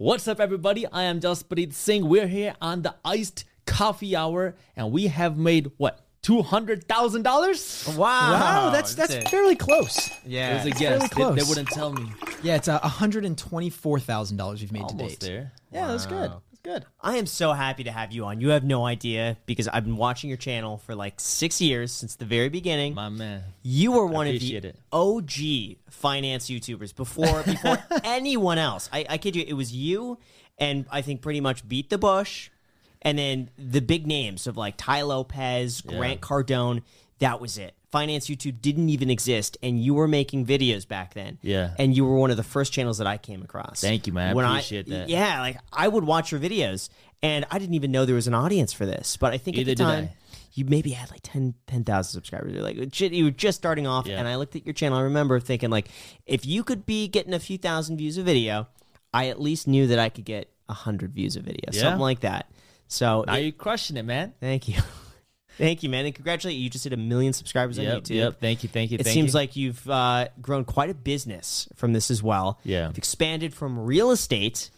What's up, everybody? I am Jaspreet Singh. We're here on the Iced Coffee Hour, and we have made what two hundred thousand dollars? Wow, Wow, that's that's it. fairly close. yeah. It was a fairly guess. They, they wouldn't tell me. Yeah, it's uh, hundred and twenty-four thousand dollars we've made to date. there. Yeah, that's good. Wow. That's good. I am so happy to have you on. You have no idea because I've been watching your channel for like six years since the very beginning. My man. You were one of the it. OG finance YouTubers before before anyone else. I, I kid you, it was you and I think pretty much beat the Bush, and then the big names of like Tai Lopez, Grant Cardone. That was it. Finance YouTube didn't even exist, and you were making videos back then. Yeah. and you were one of the first channels that I came across. Thank you, man. I When appreciate that. Yeah, like I would watch your videos, and I didn't even know there was an audience for this. But I think Either at the time. I. You maybe had like 10 10,000 subscribers. You're like you were just starting off, Yeah. and I looked at your channel. I remember thinking like, if you could be getting a few thousand views a video, I at least knew that I could get a hundred views a video, Yeah. something like that. So Now it- you're crushing it, man. thank you, thank you, man, and congratulate you. You just hit a million subscribers on YouTube. yep. Thank you, thank you, It thank seems you. like you've uh, grown quite a business from this as well. Yeah. You've expanded from real estate,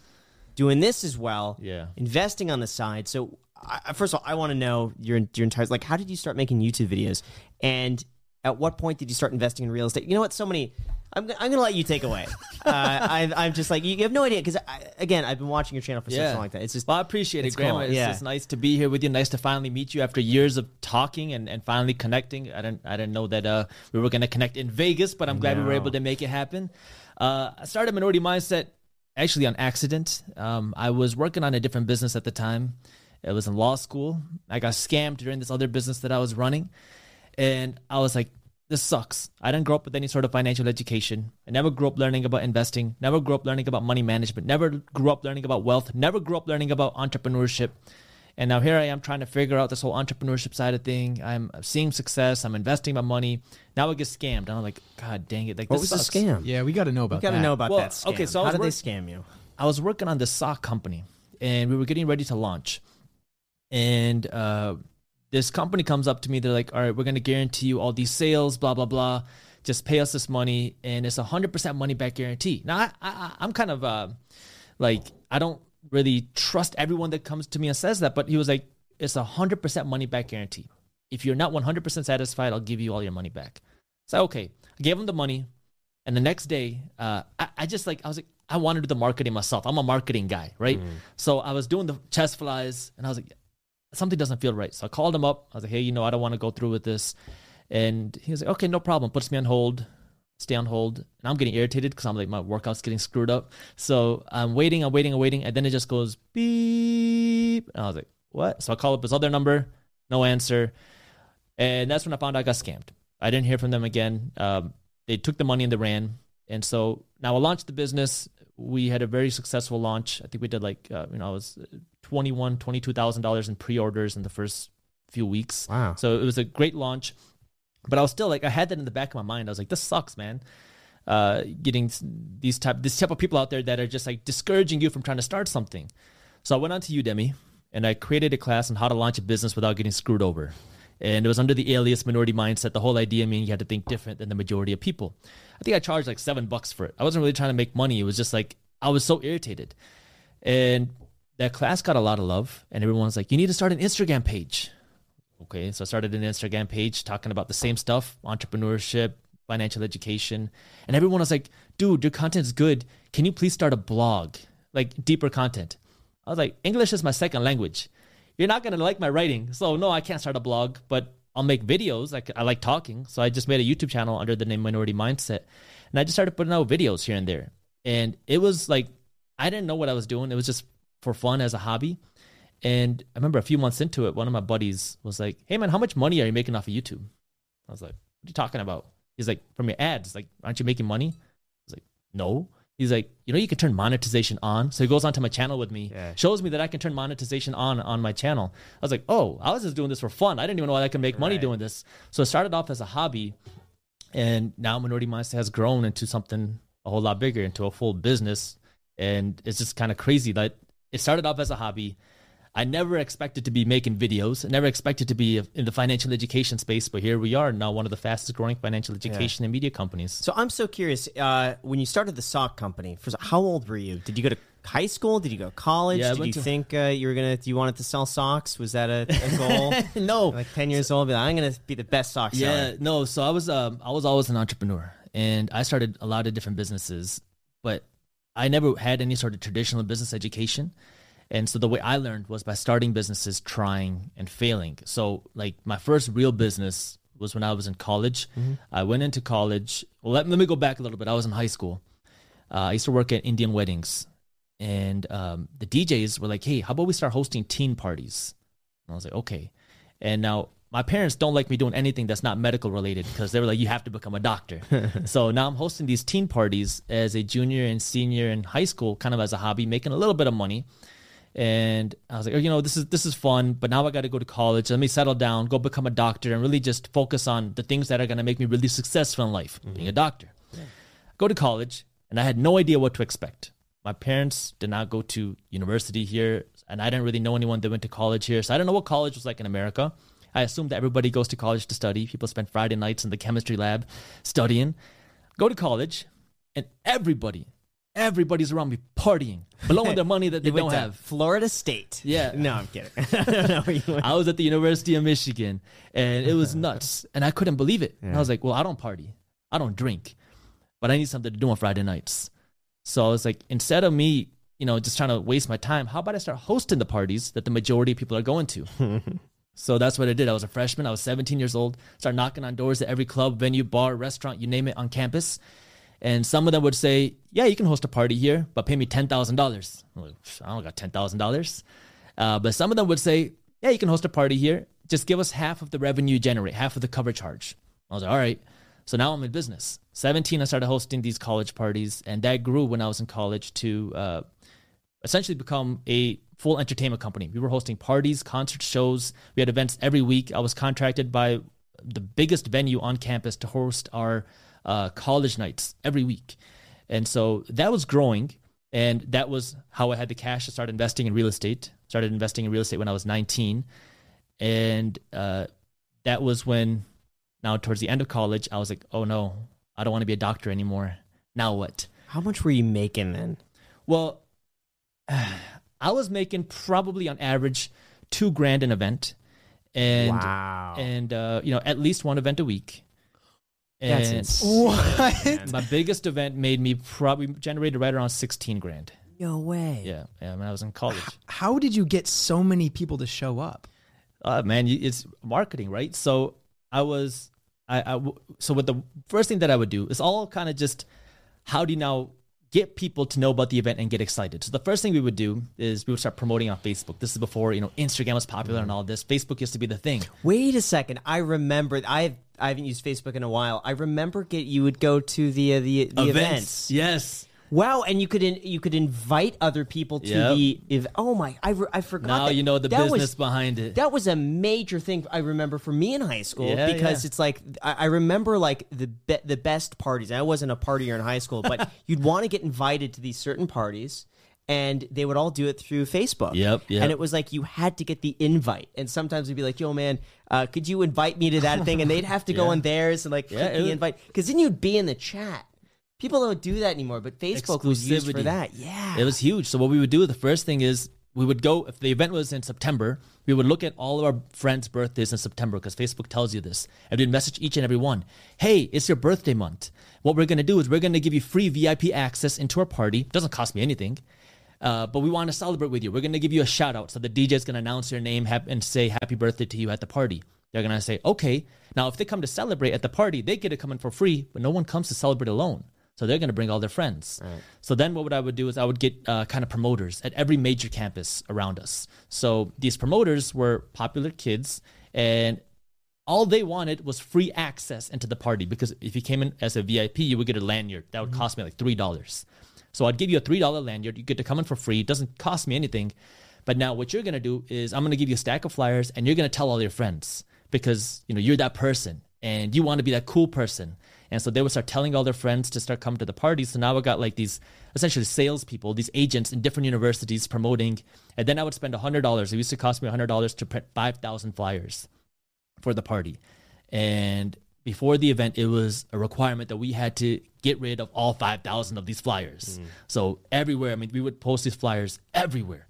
doing this as well. Yeah. Investing on the side. So, I, first of all, I want to know your your entire like, how did you start making YouTube videos, and at what point did you start investing in real estate? You know what? So many. I'm, I'm gonna let you take away. uh, I, I'm just like you have no idea because again I've been watching your channel for so Yeah. long like that. It's just Well, I appreciate it, Grandma. cool, It's yeah. just nice to be here with you. Nice to finally meet you after years of talking and, and finally connecting. I didn't I didn't know that uh, we were gonna connect in Vegas, but I'm glad we were able to make it happen. Uh, I started Minority Mindset actually on accident. Um, I was working on a different business at the time. It was in law school. I got scammed during this other business that I was running, and I was like, this sucks. I didn't grow up with any sort of financial education. I never grew up learning about investing, never grew up learning about money management, never grew up learning about wealth, never grew up learning about entrepreneurship. And now here I am trying to figure out this whole entrepreneurship side of thing. I'm seeing success. I'm investing my money. Now I get scammed. And I'm like, God dang it. Like, what this was sucks. the scam? Yeah, we got to know about You got to that. know about Well, that. Scam. okay, so how did work- they scam you? I was working on this sock company and we were getting ready to launch. And uh, this company comes up to me. They're like, all right, we're going to guarantee you all these sales, blah, blah, blah. Just pay us this money. And it's a 100% money back guarantee. Now, I, I, I'm kind of uh, like, I don't really trust everyone that comes to me and says that. But he was like, it's a 100% money back guarantee. If you're not 100% satisfied, I'll give you all your money back. So, okay. I gave him the money. And the next day, uh, I, I just like I was like I want to do the marketing myself. I'm a marketing guy, right? So I was doing the chest flies, and I was like, something doesn't feel right. So I called him up. I was like, hey, you know, I don't want to go through with this. And he was like, okay, no problem. Puts me on hold, stay on hold, and I'm getting irritated because I'm like my workout's getting screwed up. So I'm waiting, I'm waiting, I'm waiting, and then it just goes beep. And I was like, what? So I call up his other number, no answer, and that's when I found out I got scammed. I didn't hear from them again. Um, they took the money and they ran. And so now I launched the business. We had a very successful launch. I think we did like, uh, you know, I was twenty-two thousand dollars in pre-orders in the first few weeks. Wow. So it was a great launch. But I was still like, I had that in the back of my mind. I was like, this sucks, man. Uh, getting these type, this type of people out there that are just like discouraging you from trying to start something. So I went on to Udemy and I created a class on how to launch a business without getting screwed over. And it was under the alias minority mindset. The whole idea being you had to think different than the majority of people. I think I charged like seven bucks for it. I wasn't really trying to make money. It was just like I was so irritated. And that class got a lot of love. And everyone was like, you need to start an Instagram page. Okay. So I started an Instagram page talking about the same stuff entrepreneurship, financial education. And everyone was like, dude, your content's good. Can you please start a blog? Like deeper content. I was like, English is my second language. You're not gonna like my writing, so no, I can't start a blog, but I'll make videos. Like I like talking, so I just made a YouTube channel under the name Minority Mindset, and I just started putting out videos here and there. And it was like I didn't know what I was doing. It was just for fun as a hobby. And I remember a few months into it, one of my buddies was like, "Hey man, how much money are you making off of YouTube?" I was like, "What are you talking about?" He's like, "From your ads. Like, aren't you making money?" I was like, "No." He's like, "You know, you can turn monetization on." So he goes onto my channel with me, Yeah. shows me that I can turn monetization on on my channel. I was like, "Oh, I was just doing this for fun. I didn't even know I could make money Right. doing this." So it started off as a hobby, and now Minority Mindset has grown into something a whole lot bigger, into a full business, and it's just kind of crazy that it started off as a hobby. I never expected to be making videos. I never expected to be in the financial education space, but here we are now, one of the fastest growing financial education and media companies. So I'm so curious. Uh, when you started the sock company, first, how old were you? Did you go to high school? Did you go to college? Yeah, Did you to- think uh, you were gonna? You wanted to sell socks? Was that a, a goal? no, like ten years old, be like, I'm gonna be the best sock Yeah, seller. no. So I was um I was always an entrepreneur, and I started a lot of different businesses, but I never had any sort of traditional business education. And so the way I learned was by starting businesses, trying and failing. So like my first real business was when I was in college. I went into college. Well, let, let me go back a little bit. I was in high school. Uh, I used to work at Indian weddings, and um, the DJs were like, "Hey, how about we start hosting teen parties?" And I was like, "Okay." And now my parents don't like me doing anything that's not medical related because they were like, "You have to become a doctor." so now I'm hosting these teen parties as a junior and senior in high school, kind of as a hobby, making a little bit of money. And I was like, oh, you know, this is this is fun, but now I got to go to college. Let me settle down, go become a doctor, and really just focus on the things that are going to make me really successful in life, being a mm-hmm. doctor go to college and I had no idea what to expect. My parents did not go to university here and I didn't really know anyone that went to college here. So I don't know what college was like in America. I assumed that everybody goes to college to study. People spend Friday nights in the chemistry lab studying. Go to college and everybody, everybody's around me partying, blowing their money that they don't have. Florida State. Yeah. No, I'm kidding. I don't know where you went. I was at the University of Michigan and it was uh-huh. nuts. And I couldn't believe it. And I was like, well, I don't party. I don't drink. But I need something to do on Friday nights. So I was like, instead of me, you know, just trying to waste my time, how about I start hosting the parties that the majority of people are going to? so that's what I did. I was a freshman. I was 17 years old. Started knocking on doors at every club, venue, bar, restaurant, you name it, on campus. And some of them would say, "Yeah, you can host a party here, but pay me ten thousand dollars." Like, I don't got ten thousand dollars. Uh, but some of them would say, "Yeah, you can host a party here. Just give us half of the revenue you generate, half of the cover charge." I was like, "All right." So now I'm in business. 17, I started hosting these college parties, and that grew when I was in college to uh, essentially become a full entertainment company. We were hosting parties, concert shows. We had events every week. I was contracted by the biggest venue on campus to host our uh, college nights every week. And so that was growing. And that was how I had the cash to start investing in real estate. Started investing in real estate when I was 19. And uh, that was when, now towards the end of college, I was like, oh no, I don't want to be a doctor anymore. Now what? How much were you making then? Well, I was making probably on average two grand an event, and wow. and uh, you know at least one event a week. That's And insane. What? my biggest event made me probably generated right around sixteen grand. No way. Yeah, yeah. When I was in college, How did you get so many people to show up? uh, man, you- it's marketing, right? So I was, I, so what the first thing that I would do is all kind of just how do you now get people to know about the event and get excited. So the first thing we would do is we would start promoting on Facebook. This is before you know Instagram was popular and all this. Facebook used to be the thing. Wait a second. I remember. I I haven't used Facebook in a while. I remember get you would go to the uh, the the events. yes. Wow, and you could in, you could invite other people to Yep. the. If, oh my, I, re- I forgot. Now that. you know the That business was- behind it. That was a major thing I remember for me in high school Yeah, because yeah. it's like I, I remember like the be- the best parties. I wasn't a partier in high school, but you'd want to get invited to these certain parties, and they would all do it through Facebook. Yep, yep. And it was like you had to get the invite, and sometimes we'd be like, "Yo, man, uh, could you invite me to that thing?" And they'd have to go on theirs and like Yeah, click the was- invite because then you'd be in the chat. People don't do that anymore, but Facebook was used for Exclusivity. that. Yeah, It was huge. So what we would do, the first thing is we would go if the event was in September, we would look at all of our friends' birthdays in September because Facebook tells you this. And we'd message each and every one, "Hey, it's your birthday month. What we're gonna do is we're gonna give you free VIP access into our party. Doesn't cost me anything." Uh, but we want to celebrate with you. We're going to give you a shout out. So the DJ is going to announce your name hap- and say happy birthday to you at the party. They're going to say, okay. Now, if they come to celebrate at the party, they get to come in for free, but no one comes to celebrate alone. So they're going to bring all their friends. So then what would I would do is I would get uh, kind of promoters at every major campus around us. So these promoters were popular kids and all they wanted was free access into the party because if you came in as a VIP, you would get a lanyard. That would cost me like three dollars. So I'd give you a three dollar lanyard. You get to come in for free. It doesn't cost me anything. But now what you're gonna do is I'm gonna give you a stack of flyers and you're gonna tell all your friends because you know you're that person and you want to be that cool person. And so they would start telling all their friends to start coming to the party. So now I got like these essentially salespeople, these agents in different universities promoting. And then I would spend hundred dollars. It used to cost me hundred dollars to print five thousand flyers for the party. And before the event, it was a requirement that we had to get rid of all 5,000 of these flyers. Hmm. So everywhere, I mean, we would post these flyers everywhere.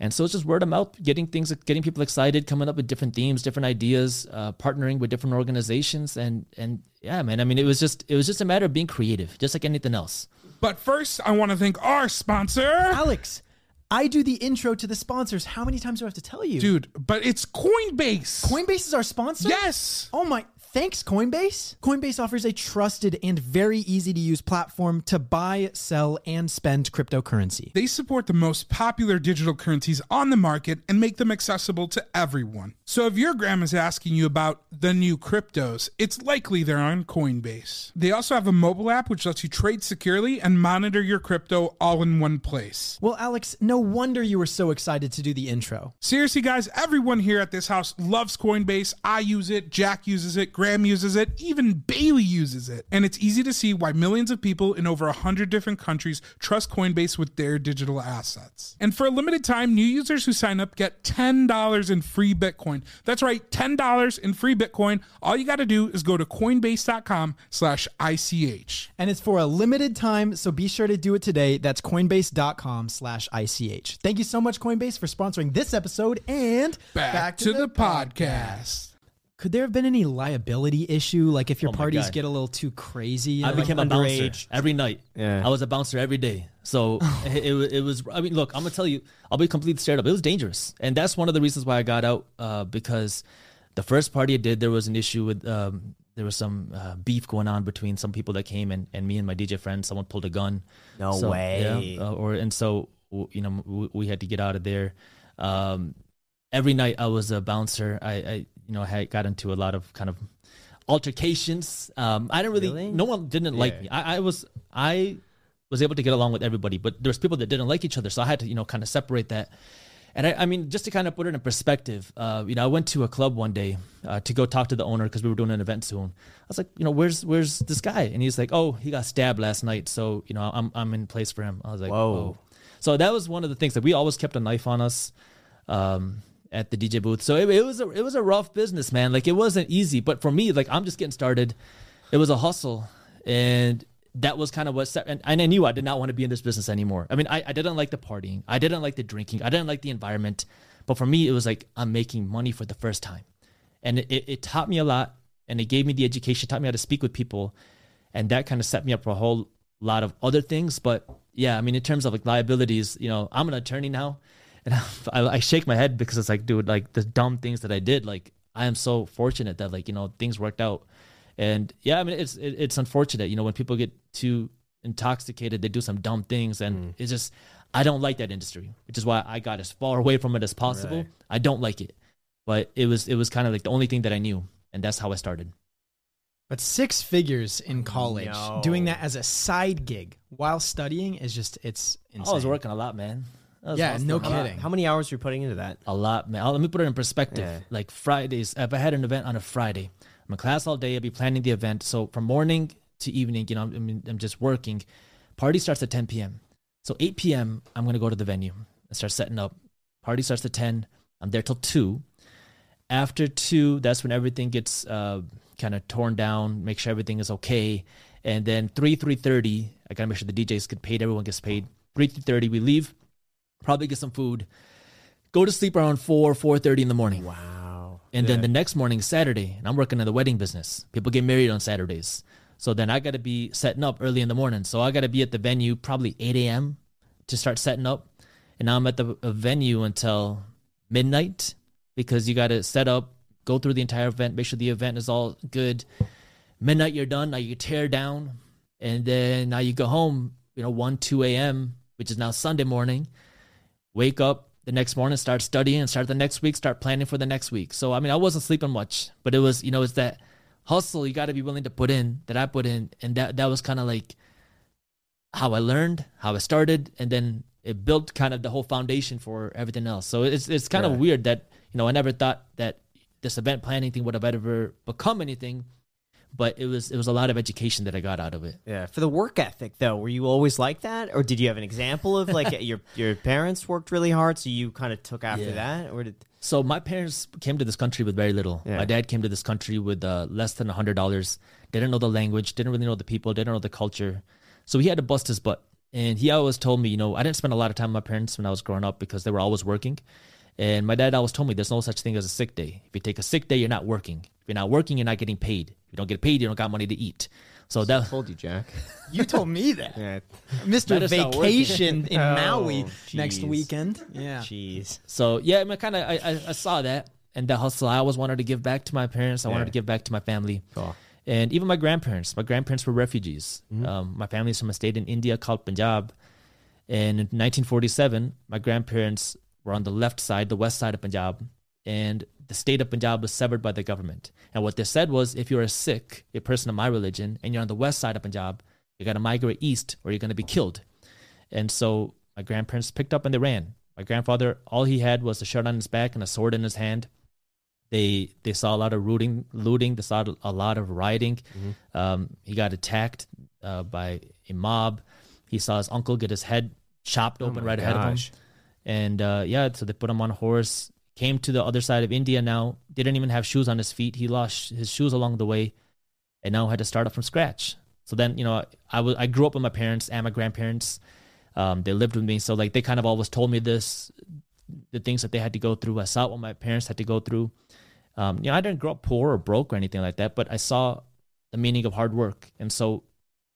And so it's just word of mouth, getting things, getting people excited, coming up with different themes, different ideas, uh, partnering with different organizations, and and yeah, man. I mean, it was just it was just a matter of being creative, just like anything else. But first, I want to thank our sponsor. Alex, I do the intro to the sponsors. How many times do I have to tell you? Dude, but it's Coinbase. Coinbase is our sponsor? Yes. Oh my, thanks, Coinbase. Coinbase offers a trusted and very easy to use platform to buy, sell, and spend cryptocurrency. They support the most popular digital currencies on the market and make them accessible to everyone. So if your grandma's asking you about the new cryptos, it's likely they're on Coinbase. They also have a mobile app which lets you trade securely and monitor your crypto all in one place. Well, Alex, no wonder you were so excited to do the intro. Seriously, guys, everyone here at this house loves Coinbase. I use it, Jack uses it, Graham uses it, even Bailey uses it. And it's easy to see why millions of people in over 100 different countries trust Coinbase with their digital assets. And for a limited time, new users who sign up get $10 in free Bitcoin. That's right, $10 in free Bitcoin. All you got to do is go to coinbase.com slash ICH. And it's for a limited time, so be sure to do it today. That's coinbase.com slash ICH. Thank you so much, Coinbase, for sponsoring this episode and Back, to, the, podcast. Could there have been any liability issue? Like if your Oh parties God. get a little too crazy? you I know, like became a bouncer underage. every night. Yeah. I was a bouncer every day. So it, it, it was, I mean, look, I'm going to tell you, I'll be completely straight up. It was dangerous. And that's one of the reasons why I got out uh, because the first party I did, there was an issue with, um, there was some uh, beef going on between some people that came and, and me and my DJ friend. Someone pulled a gun. No So, way. Yeah, uh, or and so you know we, we had to get out of there. Um, every night I was a bouncer. I, I you know had got into a lot of kind of altercations. Um, I didn't really. Really? No one didn't like me. I, I was I was able to get along with everybody, but there was people that didn't like each other. So I had to you know kind of separate that. And I, I mean, just to kind of put it in perspective, uh, you know, I went to a club one day uh, to go talk to the owner because we were doing an event soon. I was like, you know, where's where's this guy? And he's like, oh, he got stabbed last night, so you know, I'm I'm in place for him. I was like, Whoa. whoa. So that was one of the things that we always kept a knife on us um, at the DJ booth. So it, it was a it was a rough business, man. Like it wasn't easy, but for me, like I'm just getting started. It was a hustle, and that was kind of what set. And, and I knew I did not want to be in this business anymore. I mean, I, I didn't like the partying, I didn't like the drinking, I didn't like the environment. But for me, it was like I'm making money for the first time, and it, it, it taught me a lot, and it gave me the education, taught me how to speak with people, and that kind of set me up for a whole lot of other things. But yeah, I mean, in terms of like liabilities, you know, I'm an attorney now, and I, I shake my head because it's like, dude, like the dumb things that I did. Like I am so fortunate that like you know things worked out, and yeah, I mean it's it, it's unfortunate, you know, when people get too intoxicated, they do some dumb things, and mm. it's just I don't like that industry, which is why I got as far away from it as possible. Right. I don't like it, but it was it was kind of like the only thing that I knew, and that's how I started. But six figures in college, No. doing that as a side gig while studying is just, it's insane. I was working a lot, man. Yeah, hustling no lot. kidding. How many hours were you putting into that? A lot, man. I'll- Let me put it in perspective. Yeah. Like Fridays, if I had an event on a Friday, I'm in class all day. I'll be planning the event. So from morning to evening, you know, I mean, I'm just working. Party starts at 10 p.m. So 8 p.m., I'm gonna go to the venue and start setting up. Party starts at 10. I'm there till two. After two, that's when everything gets uh, kind of torn down. Make sure everything is okay. And then three, three thirty, I gotta make sure the DJs get paid. Everyone gets paid. Three, three thirty, we leave. Probably get some food. Go to sleep around 4 4.30 in the morning. Wow. and then the next morning saturday and i'm working in the wedding business. People get married on saturdays. So then i got to be setting up early in the morning. So i got to be at the venue probably 8 a.m to start setting up. And now i'm at the venue until midnight because you got to set up go through the entire event make sure the event is all good. Midnight you're done. Now you tear down. And then now you go home you know 1 2 a.m which is now sunday morning wake up the next morning, start studying, and start the next week, start planning for the next week. So I mean, I wasn't sleeping much, but it was you know it's that hustle you got to be willing to put in that I put in, and that that was kind of like how I learned, how I started, and then it built kind of the whole foundation for everything else. So it's it's kind of weird that you know I never thought that this event planning thing would have ever become anything, but it was it was a lot of education that I got out of it. Yeah. For the work ethic, though, were you always like that, or did you have an example of like your your parents worked really hard, so you kind of took after Yeah. that, or did? So my parents came to this country with very little. Yeah. My dad came to this country with uh, less than hundred dollars. Didn't know the language. Didn't really know the people. Didn't know the culture. So he had to bust his butt. And he always told me, you know, I didn't spend a lot of time with my parents when I was growing up because they were always working. And my dad always told me there's no such thing as a sick day. If you take a sick day, you're not working. If you're not working, you're not getting paid. If you don't get paid, you don't got money to eat. So that Told you, Jack. You told me that. Yeah. Mr. Better start working. Vacation in Oh, Maui next weekend. Yeah. Jeez. So yeah, I mean, kind of, I, I, I saw that and that hustle. I always wanted to give back to my parents. I wanted to give back to my family, Cool. and even my grandparents. My grandparents were refugees. Um, my family's from a state in India called Punjab, and in 1947, my grandparents were on the left side, the west side of Punjab, and the state of Punjab was severed by the government. And what they said was, if you're a Sikh, a person of my religion, and you're on the west side of Punjab, you got to migrate east, or you're going to be killed. And so my grandparents picked up and they ran. My grandfather, all he had was a shirt on his back and a sword in his hand. They they saw a lot of looting, looting. They saw a lot of rioting. Um, he got attacked uh, by a mob. He saw his uncle get his head chopped open right ahead of him. And uh, yeah, so they put him on a horse. Came to the other side of India. Now didn't even have shoes on his feet. He lost his shoes along the way, and now had to start up from scratch. So then you know I was I grew up with my parents and my grandparents. Um, they lived with me, so like they kind of always told me this, the things that they had to go through. I saw what my parents had to go through. Um, you know, I didn't grow up poor or broke or anything like that, but I saw the meaning of hard work, and so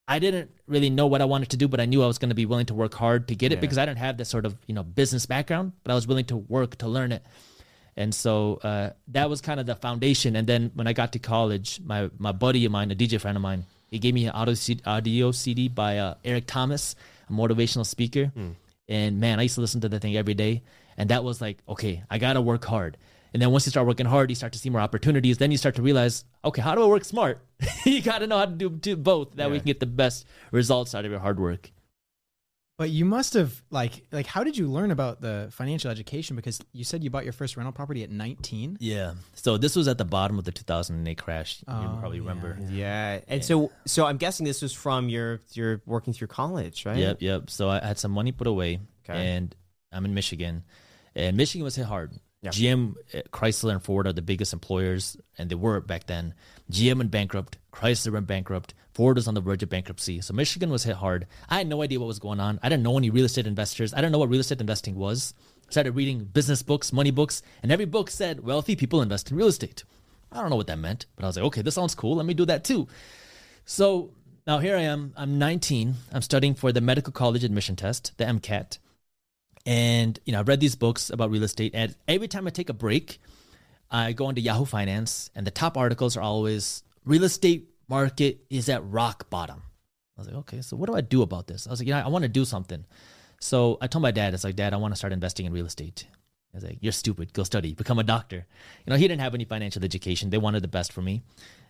I didn't really know what I wanted to do, but I knew I was going to be willing to work hard to get it Yeah. because I didn't have this sort of you know business background, but I was willing to work to learn it. And so uh, that was kind of the foundation. And then when I got to college, my my buddy of mine, a DJ friend of mine, he gave me an audio CD, audio CD by uh, Eric Thomas, a motivational speaker. And man, I used to listen to the thing every day. And that was like, okay, I got to work hard. And then once you start working hard, you start to see more opportunities. Then you start to realize, okay, how do I work smart? you got to know how to do, do both. That way you can get the best results out of your hard work. But you must have like like how did you learn about the financial education? Because you said you bought your first rental property at 19. Yeah. So this was at the bottom of the 2008 crash. You Oh, probably yeah. remember. Yeah. And so, so I'm guessing this was from your your working through college, right? Yep, yep. So I had some money put away, Okay. and I'm in Michigan, and Michigan was hit hard. Yeah. GM, uh, Chrysler, and Ford are the biggest employers, and they were back then. GM went bankrupt, Chrysler went bankrupt, Ford was on the verge of bankruptcy. So Michigan was hit hard. I had no idea what was going on. I didn't know any real estate investors. I didn't know what real estate investing was. Started reading business books, money books, and every book said wealthy people invest in real estate. I don't know what that meant, but I was like, okay, this sounds cool. Let me do that too. So now here I am. I'm 19. I'm studying for the medical college admission test, the MCAT. And you know, I've read these books about real estate, and every time I take a break, I go into Yahoo Finance, and the top articles are always real estate market is at rock bottom. I was like, okay, so what do I do about this? I was like, yeah, I want to do something. So I told my dad, it's like, Dad, I want to start investing in real estate. I was like, you're stupid. Go study, become a doctor. You know, he didn't have any financial education. They wanted the best for me.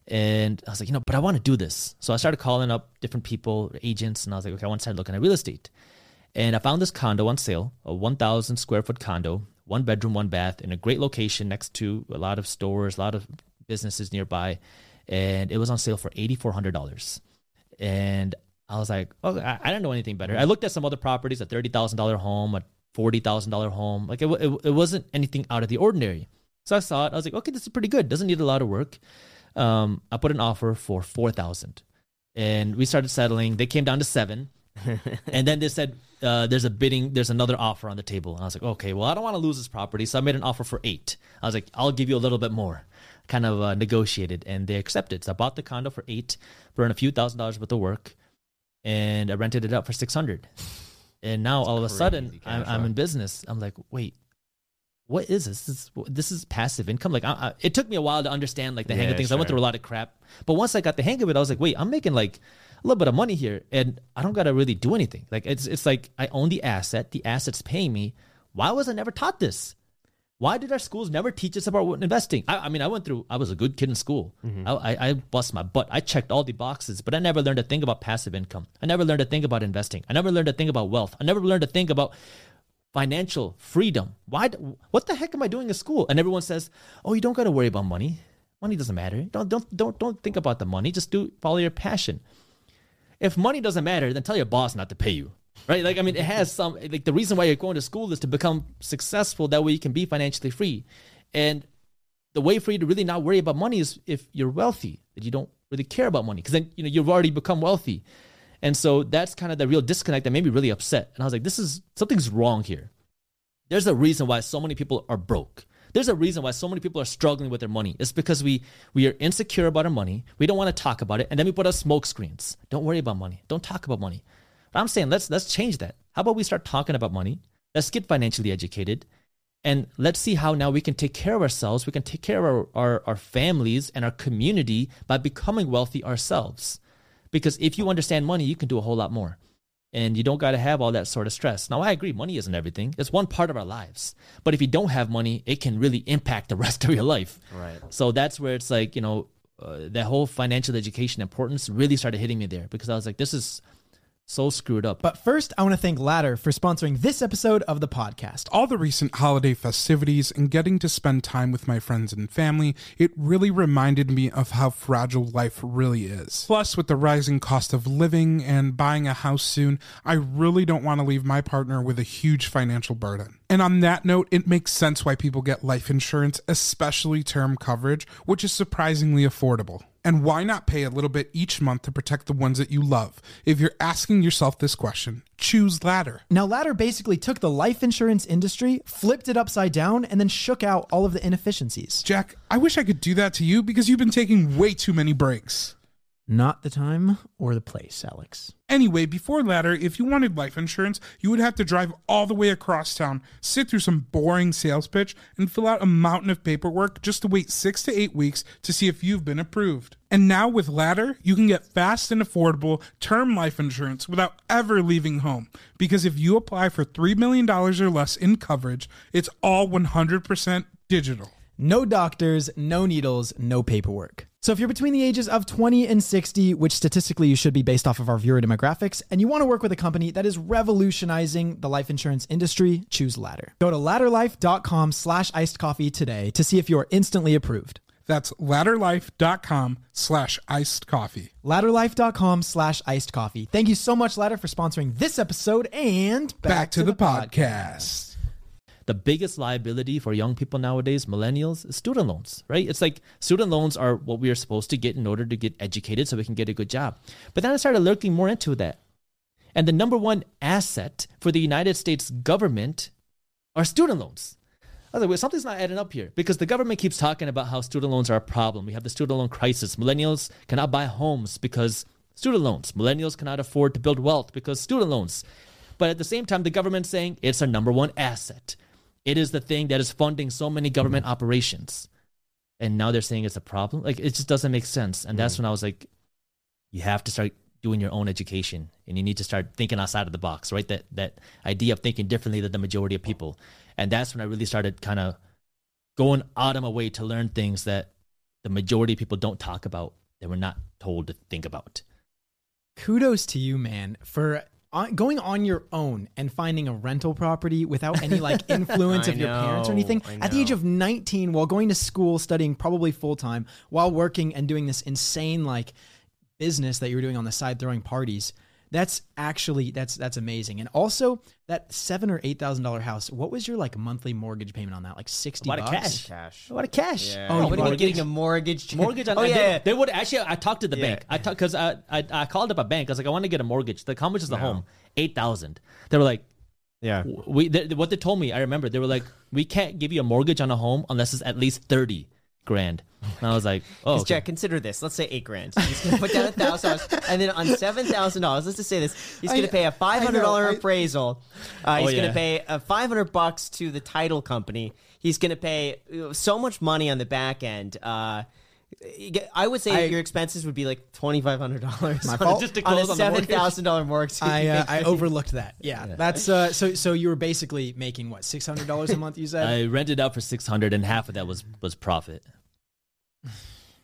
And I was like, you know, but I want to do this. So I started calling up different people, agents, and I was like, okay, I want to start looking at real estate. And I found this condo on sale, a 1,000 square foot condo, one bedroom, one bath, in a great location next to a lot of stores, a lot of businesses nearby. And it was on sale for $8,400. And I was like, oh, I, I didn't know anything better. I looked at some other properties, a $30,000 home, a $40,000 home. Like it, it, it wasn't anything out of the ordinary. So I saw it. I was like, okay, this is pretty good. Doesn't need a lot of work. Um, I put an offer for 4000 and we started settling. They came down to seven. and then they said uh, there's a bidding there's another offer on the table and i was like okay well i don't want to lose this property so i made an offer for eight i was like i'll give you a little bit more kind of uh, negotiated and they accepted so i bought the condo for eight burned a few thousand dollars worth of work and i rented it out for 600 and now all of a sudden I'm, I'm in business i'm like wait what is this? This is, this is passive income. Like, I, I, it took me a while to understand like the hang Yeah, of things. I went through a lot of crap, but once I got the hang of it, I was like, wait, I'm making like a little bit of money here, and I don't got to really do anything. Like, it's it's like I own the asset. The asset's paying me. Why was I never taught this? Why did our schools never teach us about investing? I, I mean, I went through. I was a good kid in school. Mm-hmm. I, I, I bust my butt. I checked all the boxes, but I never learned to think about passive income. I never learned to think about investing. I never learned to think about wealth. I never learned to think about financial freedom. Why? What the heck am I doing in school? And everyone says, "Oh, you don't got to worry about money." money doesn't matter. Don't don't don't don't think about the money. Just do follow your passion. If money doesn't matter, then tell your boss not to pay you. Right? Like I mean, it has some like the reason why you're going to school is to become successful. That way you can be financially free. And the way for you to really not worry about money is if you're wealthy, that you don't really care about money because then you know you've already become wealthy. And so that's kind of the real disconnect that made me really upset. And I was like, this is something's wrong here. There's a reason why so many people are broke. There's a reason why so many people are struggling with their money. It's because we we are insecure about our money. We don't want to talk about it, and then we put up smoke screens. Don't worry about money. Don't talk about money. But I'm saying let's let's change that. How about we start talking about money? Let's get financially educated, and let's see how now we can take care of ourselves. We can take care of our, our, our families and our community by becoming wealthy ourselves. Because if you understand money, you can do a whole lot more and you don't got to have all that sort of stress. Now, I agree, money isn't everything. It's one part of our lives. But if you don't have money, it can really impact the rest of your life. Right. So that's where it's like, you know, uh, that whole financial education importance really started hitting me there because I was like, this is so screwed up. But first, I want to thank Ladder for sponsoring this episode of the podcast. all the recent holiday festivities and getting to spend time with my friends and family, it really reminded me of how fragile life really is. Plus, with the rising cost of living and buying a house soon, I really don't want to leave my partner with a huge financial burden. And on that note, it makes sense why people get life insurance, especially term coverage, which is surprisingly affordable. And why not pay a little bit each month to protect the ones that you love? If you're asking yourself this question, choose Ladder. Now, Ladder basically took the life insurance industry, flipped it upside down, and then shook out all of the inefficiencies. Jack, I wish I could do that to you because you've been taking way too many breaks. Not the time or the place, Alex. Anyway, before Ladder, if you wanted life insurance, you would have to drive all the way across town, sit through some boring sales pitch, and fill out a mountain of paperwork just to wait six to eight weeks to see if you've been approved. And now with Ladder, you can get fast and affordable term life insurance without ever leaving home. Because if you apply for $3 million or less in coverage, it's all 100% digital. No doctors, no needles, no paperwork. So if you're between the ages of 20 and 60, which statistically you should be based off of our viewer demographics, and you want to work with a company that is revolutionizing the life insurance industry, choose Ladder. Go to ladderlife.com slash iced coffee today to see if you're instantly approved. That's ladderlife.com slash iced coffee. Ladderlife.com slash iced coffee. Thank you so much, Ladder, for sponsoring this episode and Back, to, the, podcast. The biggest liability for young people nowadays, millennials, is student loans, right? It's like student loans are what we are supposed to get in order to get educated so we can get a good job. But then I started looking more into that. And the number one asset for the United States government are student loans. I was like, wait, something's not adding up here because the government keeps talking about how student loans are a problem. We have the student loan crisis. Millennials cannot buy homes because student loans. Millennials cannot afford to build wealth because student loans. But at the same time, the government's saying it's our number one asset. It is the thing that is funding so many government mm-hmm. operations. And now they're saying it's a problem. Like it just doesn't make sense. And that's mm-hmm. when I was like, you have to start doing your own education and you need to start thinking outside of the box, right? That that idea of thinking differently than the majority of people. And that's when I really started kind of going out of my way to learn things that the majority of people don't talk about that we're not told to think about. kudos to you, man, for on, going on your own and finding a rental property without any like influence of your parents or anything. At the age of 19, while going to school, studying probably full time, while working and doing this insane like business that you were doing on the side, throwing parties. That's actually that's that's amazing. And also that seven or eight thousand dollar house. What was your like monthly mortgage payment on that? Like sixty lot of cash. Cash. A lot of cash. Yeah. Oh, you what do you getting a mortgage? mortgage on oh they, yeah, they would actually i talked to the Yeah. bank i talked because I, I i called up a bank i was like i want to get a mortgage like how much is the home 8000 they were like yeah. we they, what they told me i remember they were like we can't give you a mortgage on a home unless it's at least 30 grand and i was like oh Because okay. Jack, consider this. Let's say eight grand. He's gonna put down a thousand dollars, and then on seven thousand dollars, let's just say this: he's gonna pay a five hundred dollar I know, I- appraisal. Uh, he's Oh, gonna pay a five hundred bucks to the title company. He's gonna pay uh, so much money on the back end. Uh, you get- I would say I- your expenses would be like twenty five hundred dollars My fault. Just to on a close on the seven mortgage. thousand dollar mortgage. I uh, I overlooked that. Yeah, that's uh. So so you were basically making what six hundred dollars a month? You said. i rented out for 600 and half of that was was profit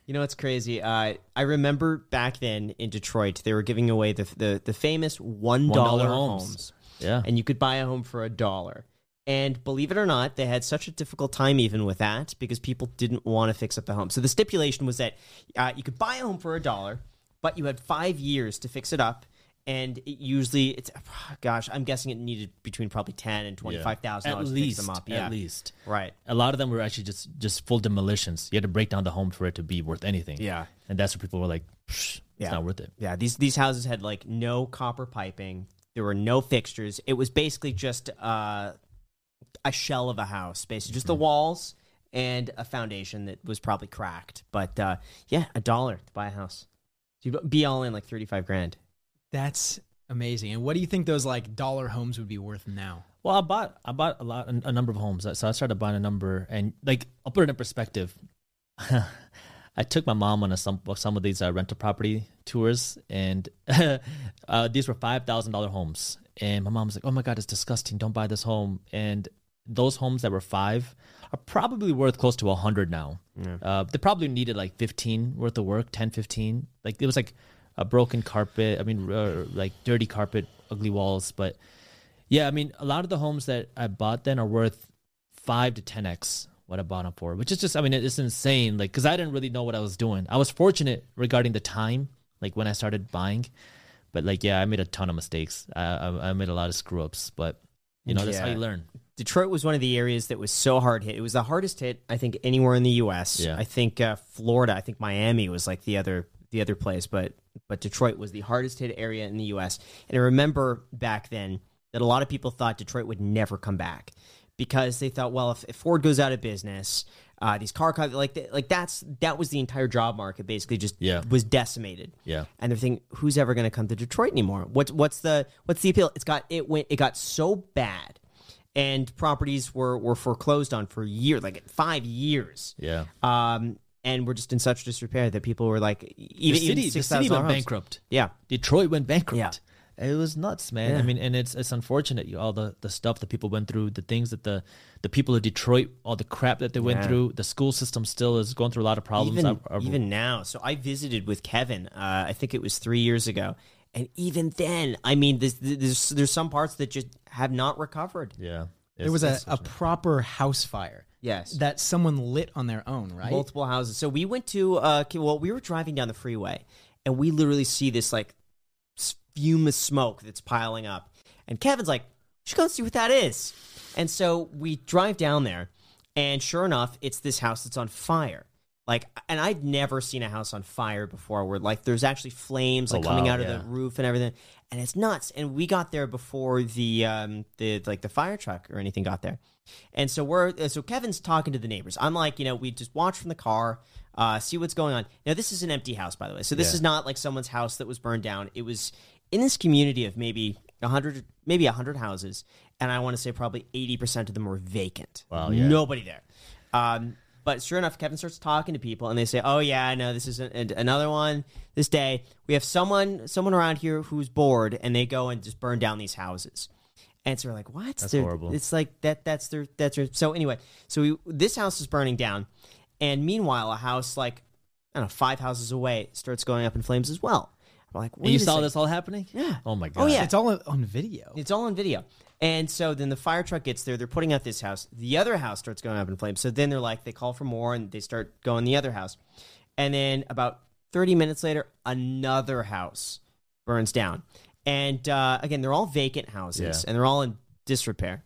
You know what's crazy? Uh, I remember back then in Detroit, they were giving away the the, the famous one dollar $1 homes. homes. yeah and you could buy a home for a dollar. And believe it or not, they had such a difficult time even with that because people didn't want to fix up the home. So the stipulation was that uh, you could buy a home for a dollar, but you had five years to fix it up. And it usually, it's gosh, I'm guessing it needed between probably ten and twenty five thousand At dollars to fix them up. Yeah. at least. right. A lot of them were actually just just full demolitions. You had to break down the home for it to be worth anything. Yeah. and that's where people were like, Psh, Yeah. "It's not worth it." Yeah, these these houses had like no copper piping. There were no fixtures. It was basically just uh, a shell of a house, basically just the walls and a foundation that was probably cracked. But uh, yeah, a dollar to buy a house. So you'd be all in like thirty five grand. That's amazing. And what do you think those like dollar homes would be worth now? Well, I bought I bought a lot a number of homes, so I started buying a number, and like I'll put it in perspective. I took my mom on a, some some of these uh, rental property tours, and uh, these were five thousand dollar homes, and my mom was like, "Oh my god, it's disgusting! Don't buy this home." And those homes that were five are probably worth close to a hundred now. Uh, they probably needed like fifteen worth of work, 10, 15. Like it was like a broken carpet. I mean, uh, like dirty carpet, ugly walls, but. Yeah, I mean, a lot of the homes that I bought then are worth five to ten x what I bought them for, which is just, I mean, it's insane. Like, because I didn't really know what I was doing. I was fortunate regarding the time, like when I started buying, but like, yeah, I made a ton of mistakes. I I, I made a lot of screw ups, but you know, that's how you learn. Detroit was one of the areas that was so hard hit. It was the hardest hit, I think, anywhere in the U.S. Yeah. I think uh, Florida, I think Miami was like the other the other place, but but Detroit was the hardest hit area in the U.S. And I remember back then that a lot of people thought Detroit would never come back because they thought, well, if, if Ford goes out of business, uh, these car companies like like that's that was the entire job market basically just Yeah. was decimated Yeah. and they're thinking, who's ever going to come to Detroit anymore? What's what's the what's the appeal? It's got it went it got so bad, and properties were were foreclosed on for years, like five years. Yeah. Um, and we're just in such disrepair that people were like, even the city, even the city went homes. bankrupt. Yeah, Detroit went bankrupt. Yeah. It was nuts, man. Yeah. I mean, and it's it's unfortunate all the the stuff that people went through, the things that the the people of Detroit, all the crap that they went Yeah. through. The school system still is going through a lot of problems. even I- I- even now. So I visited with Kevin. Uh, I think it was three years ago, and even then, I mean, there's there's, there's some parts that just have not recovered. yeah, There was a, a proper house fire Yes, that someone lit on their own, right? multiple houses. So we went to uh well, we were driving down the freeway and we literally see this like s- fume of smoke that's piling up. And Kevin's like, "You should go and see what that is." And so we drive down there and sure enough, it's this house that's on fire. Like and I'd never seen a house on fire before where like there's actually flames like Oh, coming wow, out of the roof and everything. And it's nuts. And we got there before the um the like the fire truck or anything got there. And so we're uh, so Kevin's talking to the neighbors. I'm like, you know, we just watch from the car, uh, see what's going on. Now this is an empty house, by the way. So this Yeah. is not like someone's house that was burned down. It was in this community of maybe hundred, maybe hundred houses, and I want to say probably eighty percent of them were vacant. Wow, yeah. nobody there. Um, but sure enough, Kevin starts talking to people, and they say, "Oh yeah, I know this is an, another one. This day we have someone, someone around here who's bored, and they go and just burn down these houses." And so we're like, "What? That's They're- horrible. It's like that. That's their. That's their. So anyway, so we, this house is burning down, and meanwhile, a house like I don't know, five houses away starts going up in flames as well. I'm like, And you saw second." this all happening? Yeah. Oh my oh, god. Oh, yeah. It's all on video. It's all on video. And so then the fire truck gets there. They're putting out this house. The other house starts going up in flames. So then they're like, they call for more and they start going the other house. And then about 30 minutes later, another house burns down. And uh, again, they're all vacant houses Yeah. and they're all in disrepair.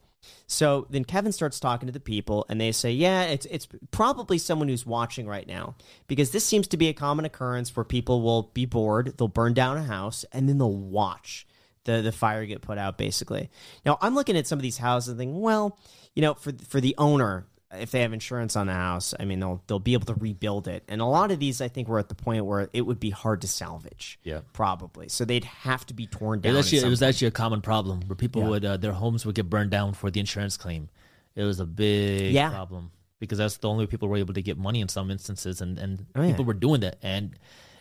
So then Kevin starts talking to the people, and they say, "Yeah, it's it's probably someone who's watching right now because this seems to be a common occurrence where people will be bored, they'll burn down a house, and then they'll watch the the fire get put out. Basically, now I'm looking at some of these houses and thinking, well, you know, for for the owner, if they have insurance on the house, I mean, they'll they'll be able to rebuild it. And a lot of these, I think, were at the point where it would be hard to salvage. Yeah. probably. So they'd have to be torn It down. was, actually, it was actually a common problem where people Yeah. would uh, their homes would get burned down for the insurance claim. It was a big Yeah. problem because that's the only way people were able to get money in some instances, and and Oh, yeah. people were doing that, and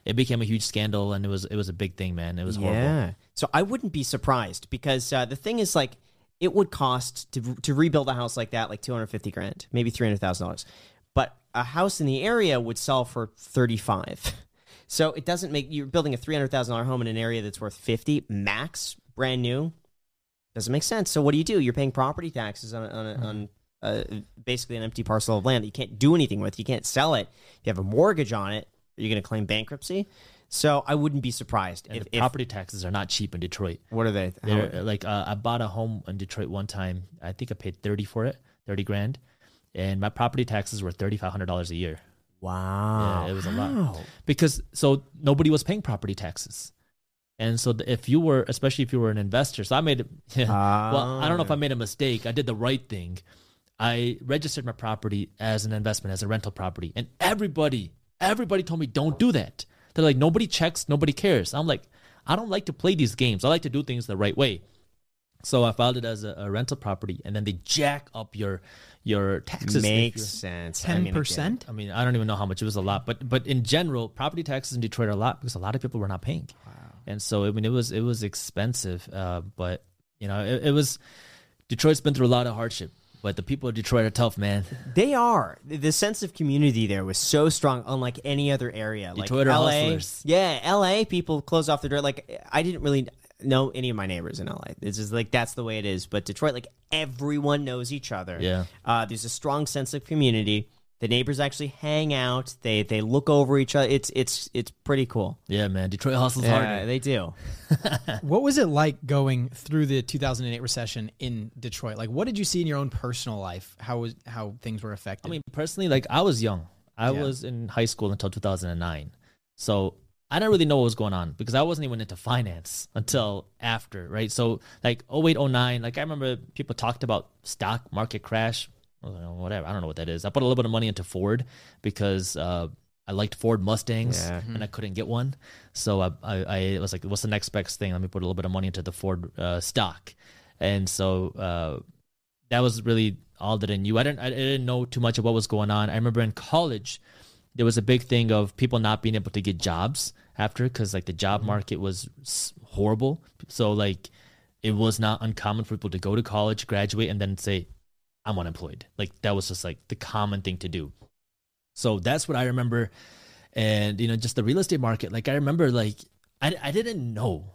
it became a huge scandal, and it was it was a big thing, man. It was horrible. Yeah. So I wouldn't be surprised because uh, the thing is, like, it would cost to to rebuild a house like that, like two hundred fifty grand, maybe three hundred thousand dollars. But a house in the area would sell for thirty five. So it doesn't make you're building a three hundred thousand dollar home in an area that's worth fifty max, brand new. Doesn't make sense. So what do you do? You're paying property taxes on on, Mm-hmm. on uh, basically an empty parcel of land that you can't do anything with. You can't sell it. You have a mortgage on it, are you going to claim bankruptcy? So I wouldn't be surprised And if, property taxes are not cheap in Detroit. what are they? They're, like uh, I bought a home in Detroit one time. I think I paid thirty for it, thirty grand, and my property taxes were thirty five hundred dollars a year. wow, Yeah, it was a lot. Because so nobody was paying property taxes and so if you were especially if you were an investor so i made well i don't know if i made a mistake i did the right thing i registered my property as an investment as a rental property and everybody everybody told me don't do that they're like nobody checks nobody cares i'm like i don't like to play these games i like to do things the right way so i filed it as a, a rental property and then they jack up your your taxes Makes sense. Ten percent. I mean, I don't even know how much it was a lot, but but in general, property taxes in Detroit are a lot because a lot of people were not paying, Wow. and so I mean, it was it was expensive. Uh, but you know, it, it was Detroit's been through a lot of hardship, but the people of Detroit are tough, man. They are. The- sense of community there was so strong, unlike any other area. Like Detroit are LA, hustlers. yeah, LA people close off the door. Like I didn't really know any of my neighbors in LA. It's just like that's the way it is. But Detroit, like everyone knows each other. Yeah. uh, there's a strong sense of community. The neighbors actually hang out. They they look over each other. It's it's it's pretty cool. Yeah, man, Detroit hustles Yeah, hard. they do. What was it like going through the 2008 recession in Detroit? Like, what did you see in your own personal life? How was how things were affected? I mean, personally, like I was young. I Yeah. was in high school until 2009. So I didn't really know what was going on because I wasn't even into finance until after, right? So like 08, 09, like I remember people talked about stock market crash, I was like, whatever. I don't know what that is. I put a little bit of money into Ford because uh, I liked Ford Mustangs Yeah. and I couldn't get one. So I, I, I was like, what's the next best thing? Let me put a little bit of money into the Ford uh, stock. And so uh, that was really all that I knew. I didn't I didn't know too much of what was going on. I remember in college there was a big thing of people not being able to get jobs after because like the job market was horrible. So like it was not uncommon for people to go to college, graduate, and then say, "I'm unemployed." Like that was just like the common thing to do. So that's what I remember, and you know, just the real estate market. Like I remember, like I I didn't know.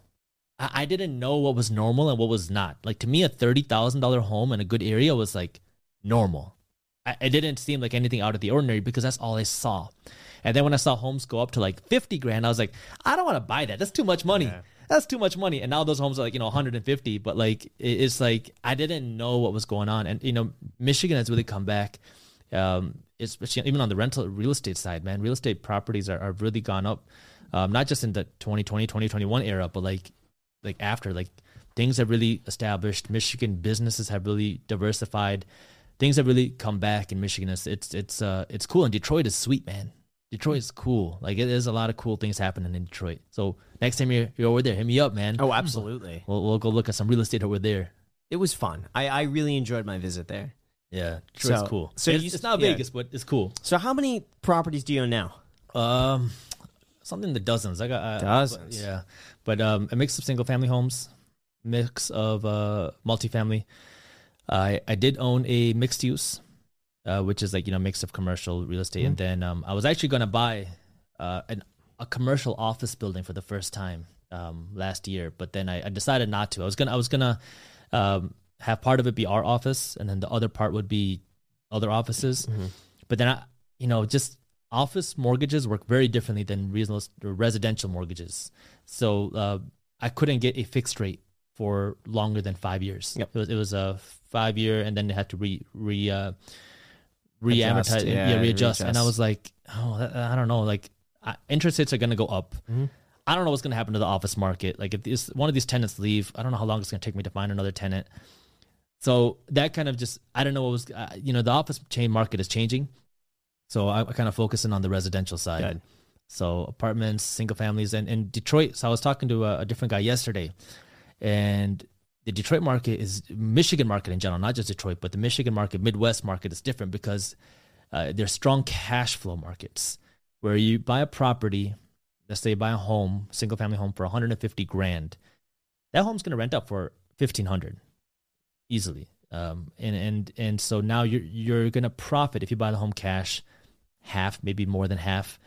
I, I didn't know what was normal and what was not. Like to me, a thirty thousand dollar home in a good area was like normal. I, it didn't seem like anything out of the ordinary because that's all I saw. And then when I saw homes go up to like fifty grand, I was like, I don't want to buy that. That's too much money. That's too much money. And now those homes are like you know 150. But like it's like I didn't know what was going on. And you know Michigan has really come back. Um, especially even on the rental real estate side, man, real estate properties are, are really gone up. Um, not just in the 2020, 2021 era, but like like after like things have really established michigan businesses have really diversified things have really come back in michigan it's it's it's uh it's cool and detroit is sweet man detroit is cool like it is a lot of cool things happening in detroit so next time you're, you're over there hit me up man Oh, absolutely. we'll, we'll go look at some real estate over there It was fun. I, I really enjoyed my visit there. yeah detroit's So- cool so it's, you- it's not yeah. vegas but it's cool So how many properties do you own now? Um, something in the dozens. I got uh, Dozens. yeah, but um, a mix of single family homes, mix of uh multifamily. I I did own a mixed use, uh, which is like you know mix of commercial real estate, and then um, I was actually gonna buy uh an a commercial office building for the first time um last year, but then I, I decided not to. I was gonna I was gonna um have part of it be our office, and then the other part would be other offices. But then I, you know, just office mortgages work very differently than reasonable residential mortgages. So uh, I couldn't get a fixed rate for longer than five years. Yep. It was it was a five year, and then they had to re re uh, re-amortize, Adjust, yeah, yeah, readjust. And I was like, oh, I don't know, like interest rates are going to go up. I don't know what's going to happen to the office market. Like if this one of these tenants leave, I don't know how long it's going to take me to find another tenant. So that kind of just I don't know what was uh, you know the office chain market is changing. So I, I kind of focusing on the residential side. Good. So apartments, single families, and in Detroit. So I was talking to a, a different guy yesterday, and the Detroit market is Michigan market in general, not just Detroit, but the Michigan market, Midwest market is different because uh, they're strong cash flow markets where you buy a property, let's say you buy a home, single family home for 150 grand. That home's going to rent up for 1500 easily. Um, and, and, and so now you're, you're going to profit if you buy the home cash half, maybe more than half.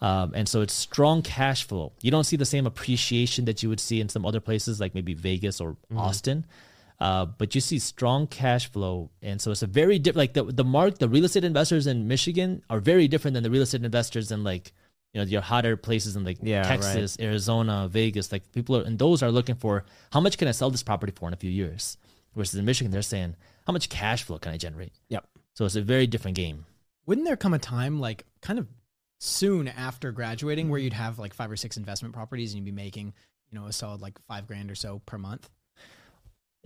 Um, and so it's strong cash flow. You don't see the same appreciation that you would see in some other places, like maybe Vegas or Austin. Uh, but you see strong cash flow, and so it's a very different. Like the the mark, the real estate investors in Michigan are very different than the real estate investors in like you know your hotter places in like Yeah, Texas, Arizona, Vegas. Like people are, and those are looking for how much can I sell this property for in a few years. Versus in Michigan, they're saying how much cash flow can I generate. Yep. So it's a very different game. Wouldn't there come a time like kind of soon after graduating where you'd have like five or six investment properties and you'd be making, you know, a solid like five grand or so per month?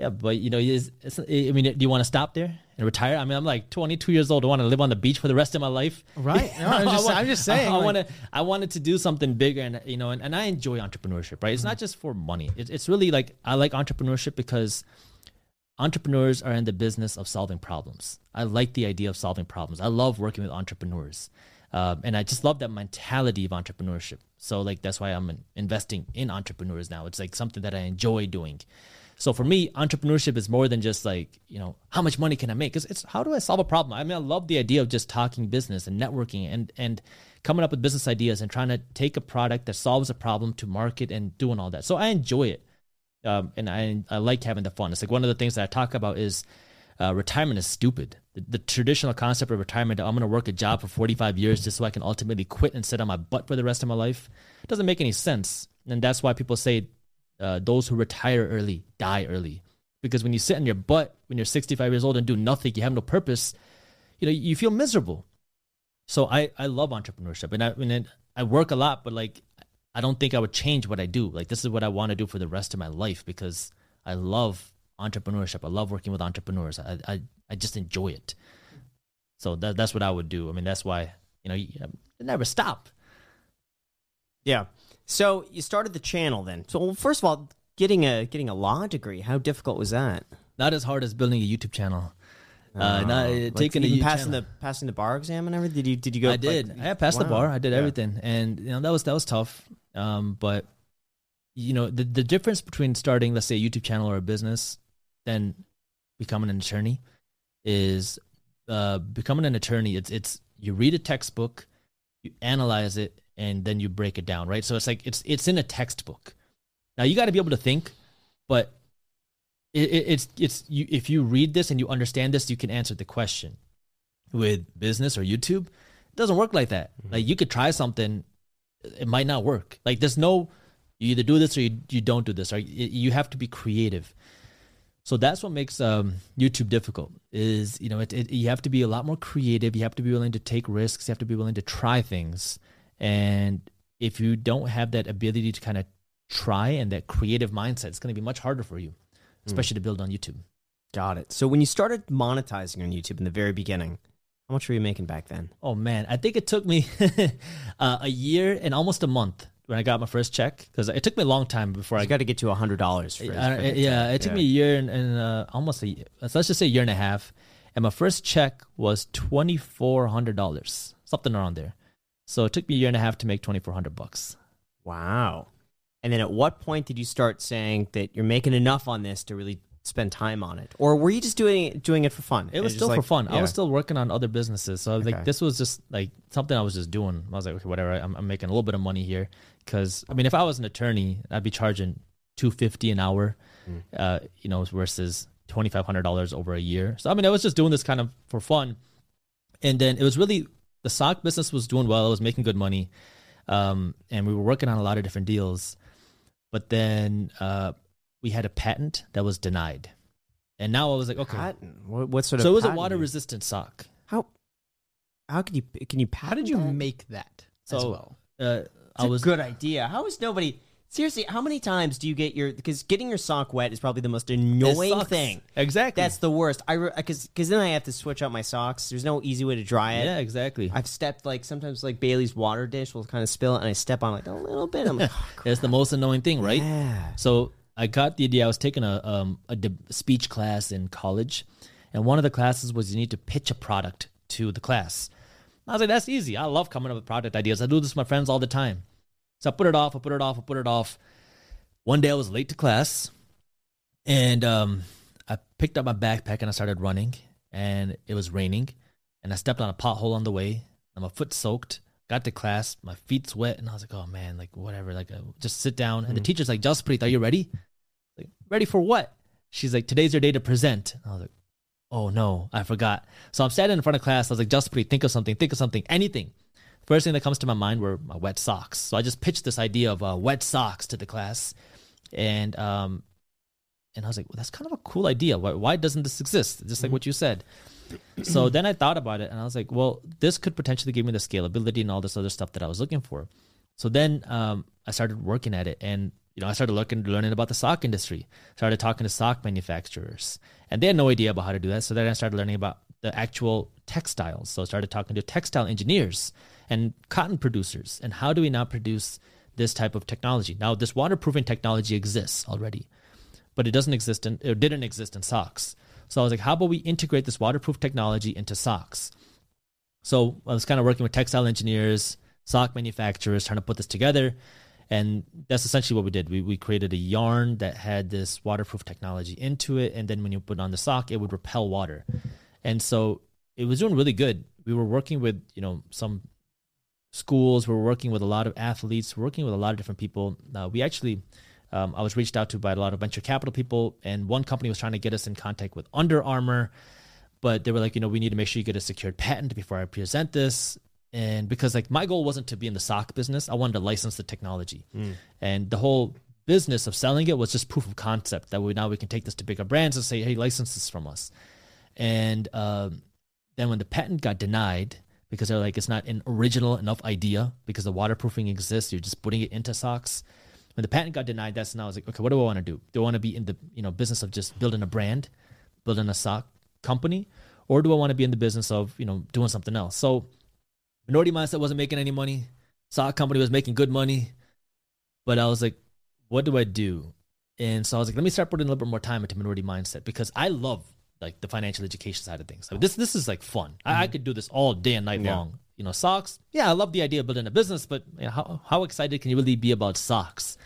Yeah, but you know, it's, it's, I mean, do you want to stop there and retire? I mean, I'm like 22 years old. I want to live on the beach for the rest of my life. Right. No, I'm, just, I want- I'm just saying. I, like- want to. I wanted to do something bigger, and you know, and, and I enjoy entrepreneurship. Right? It's not just for money. It's it's really like I like entrepreneurship because entrepreneurs are in the business of solving problems. I like the idea of solving problems. I love working with entrepreneurs, um, and I just love that mentality of entrepreneurship. So like that's why I'm investing in entrepreneurs now. It's like something that I enjoy doing. So for me, entrepreneurship is more than just like, you know, how much money can I make? It's, it's how do I solve a problem? I mean, I love the idea of just talking business and networking and, and coming up with business ideas and trying to take a product that solves a problem to market and doing all that. So I enjoy it. Um, and I, I like having the fun. It's like one of the things that I talk about is uh, retirement is stupid. The, the traditional concept of retirement, I'm going to work a job for 45 years just so I can ultimately quit and sit on my butt for the rest of my life, doesn't make any sense. And that's why people say uh, those who retire early die early. Because when you sit on your butt when you're 65 years old and do nothing, you have no purpose, you know, you feel miserable. So I, I love entrepreneurship and I, mean, I work a lot, but like, I don't think I would change what I do. Like, this is what I want to do for the rest of my life because I love entrepreneurship. I love working with entrepreneurs. I, I, I just enjoy it. So that, that's what I would do. I mean, that's why, you know, you never stop. Yeah. So you started the channel then. So first of all, getting a getting a law degree, how difficult was that? Not as hard as building a YouTube channel. Uh, Oh, not, uh, like taking even passing channel. the passing the bar exam and everything. Did you did you go? I did. like- I passed the bar. I did Yeah. everything, and you know that was that was tough. Um, but you know the the difference between starting, let's say, a YouTube channel or a business, then becoming an attorney, is uh, becoming an attorney. It's it's you read a textbook, you analyze it, and then you break it down, right? So it's like it's it's in a textbook. Now you got to be able to think, but it, it, it's it's you if you read this and you understand this, you can answer the question. With business or YouTube, it doesn't work like that. Like you could try something, it might not work. Like there's no you either do this or you, you don't do this. Or you, you have to be creative. So that's what makes um, YouTube difficult. Is you know it, it, you have to be a lot more creative. You have to be willing to take risks. You have to be willing to try things. And if you don't have that ability to kind of try and that creative mindset, it's going to be much harder for you, especially to build on YouTube. Got it. So when you started monetizing on YouTube in the very beginning, how much were you making back then? Oh man, I think it took me uh, a year and almost a month when I got my first check because it took me a long time before I I got to get to a hundred dollars. yeah, it took me a year and, and uh, almost a year. Let's just say a year and a half. And my first check was twenty four hundred dollars, something around there. So it took me a year and a half to make twenty four hundred bucks. Wow. And then at what point did you start saying that you're making enough on this to really spend time on it, or were you just doing doing it for fun? It was still for like- fun. I was still working on other businesses, so Okay. like, this was just like something I was just doing. I was like, okay, whatever. I'm, I'm making a little bit of money here because I mean, if I was an attorney, I'd be charging two fifty an hour, Mm. uh, you know, versus twenty five hundred dollars over a year. So I mean, I was just doing this kind of for fun, and then it was really the sock business was doing well. I was making good money, um, and we were working on a lot of different deals, but then uh, we had a patent that was denied, and now I was like, okay. Patent? What, what sort of? So it was a water resistant sock. How? How can you can you? How did you that? make that as So, well? Uh, I was a good idea. How is nobody? Seriously, how many times do you get your? Because getting your sock wet is probably the most annoying thing. Exactly. That's the worst. I because because then I have to switch out my socks. There's no easy way to dry it. yeah, exactly. I've stepped like sometimes like Bailey's water dish will kind of spill it, and I step on like a little bit. I'm like, oh, It's the most annoying thing, right? yeah. So I got the idea. I was taking a um a speech class in college, and one of the classes was you need to pitch a product to the class. I was like, that's easy. I love coming up with product ideas. I do this with my friends all the time. So I put it off. I put it off. I put it off. One day I was late to class, and um, I picked up my backpack and I started running, and it was raining, and I stepped on a pothole on the way, and my foot soaked. Got to class, my feet's wet, and I was like, "Oh man, like whatever, like uh, just sit down." And the teacher's like, "Jaspreet, are you ready?" Like, ready for what? she's like, today's your day to present. I was like, oh no, I forgot. So I'm standing in front of class. I was like, Jaspreet, think of something, think of something, anything. First thing that comes to my mind were my wet socks. So I just pitched this idea of uh, wet socks to the class, and um, and I was like, well, that's kind of a cool idea. Why, why doesn't this exist? Just like what you said. so then I thought about it, and I was like, well, this could potentially give me the scalability and all this other stuff that I was looking for. So then um, I started working at it, and you know, I started looking, learning about the sock industry. Started talking to sock manufacturers, and they had no idea about how to do that. So then I started learning about the actual textiles. So I started talking to textile engineers and cotton producers, and how do we now produce this type of technology? Now, this waterproofing technology exists already, but it doesn't exist in, it didn't exist in socks. So I was like, how about we integrate this waterproof technology into socks? So I was kind of working with textile engineers, sock manufacturers, trying to put this together. And that's essentially what we did. We, we created a yarn that had this waterproof technology into it. And then when you put on the sock, it would repel water. And so it was doing really good. We were working with, you know, some schools. We were working with a lot of athletes, working with a lot of different people. Uh, we actually, um, I was reached out to by a lot of venture capital people. And one company was trying to get us in contact with Under Armour. But they were like, you know, we need to make sure you get a secured patent before I present this and because like my goal wasn't to be in the sock business i wanted to license the technology mm. and the whole business of selling it was just proof of concept that we now we can take this to bigger brands and say hey license this from us and um, then when the patent got denied because they're like it's not an original enough idea because the waterproofing exists you're just putting it into socks when the patent got denied that's when i was like okay what do i want to do do i want to be in the you know business of just building a brand building a sock company or do i want to be in the business of you know doing something else so Minority Mindset wasn't making any money. Sock Company was making good money. But I was like, what do I do? And so I was like, let me start putting a little bit more time into Minority Mindset because I love like the financial education side of things. Mean, this this is like fun. Mm-hmm. I, I, could do this all day and night yeah. long. You know, socks. Yeah, I love the idea of building a business, but you know, how how excited can you really be about socks?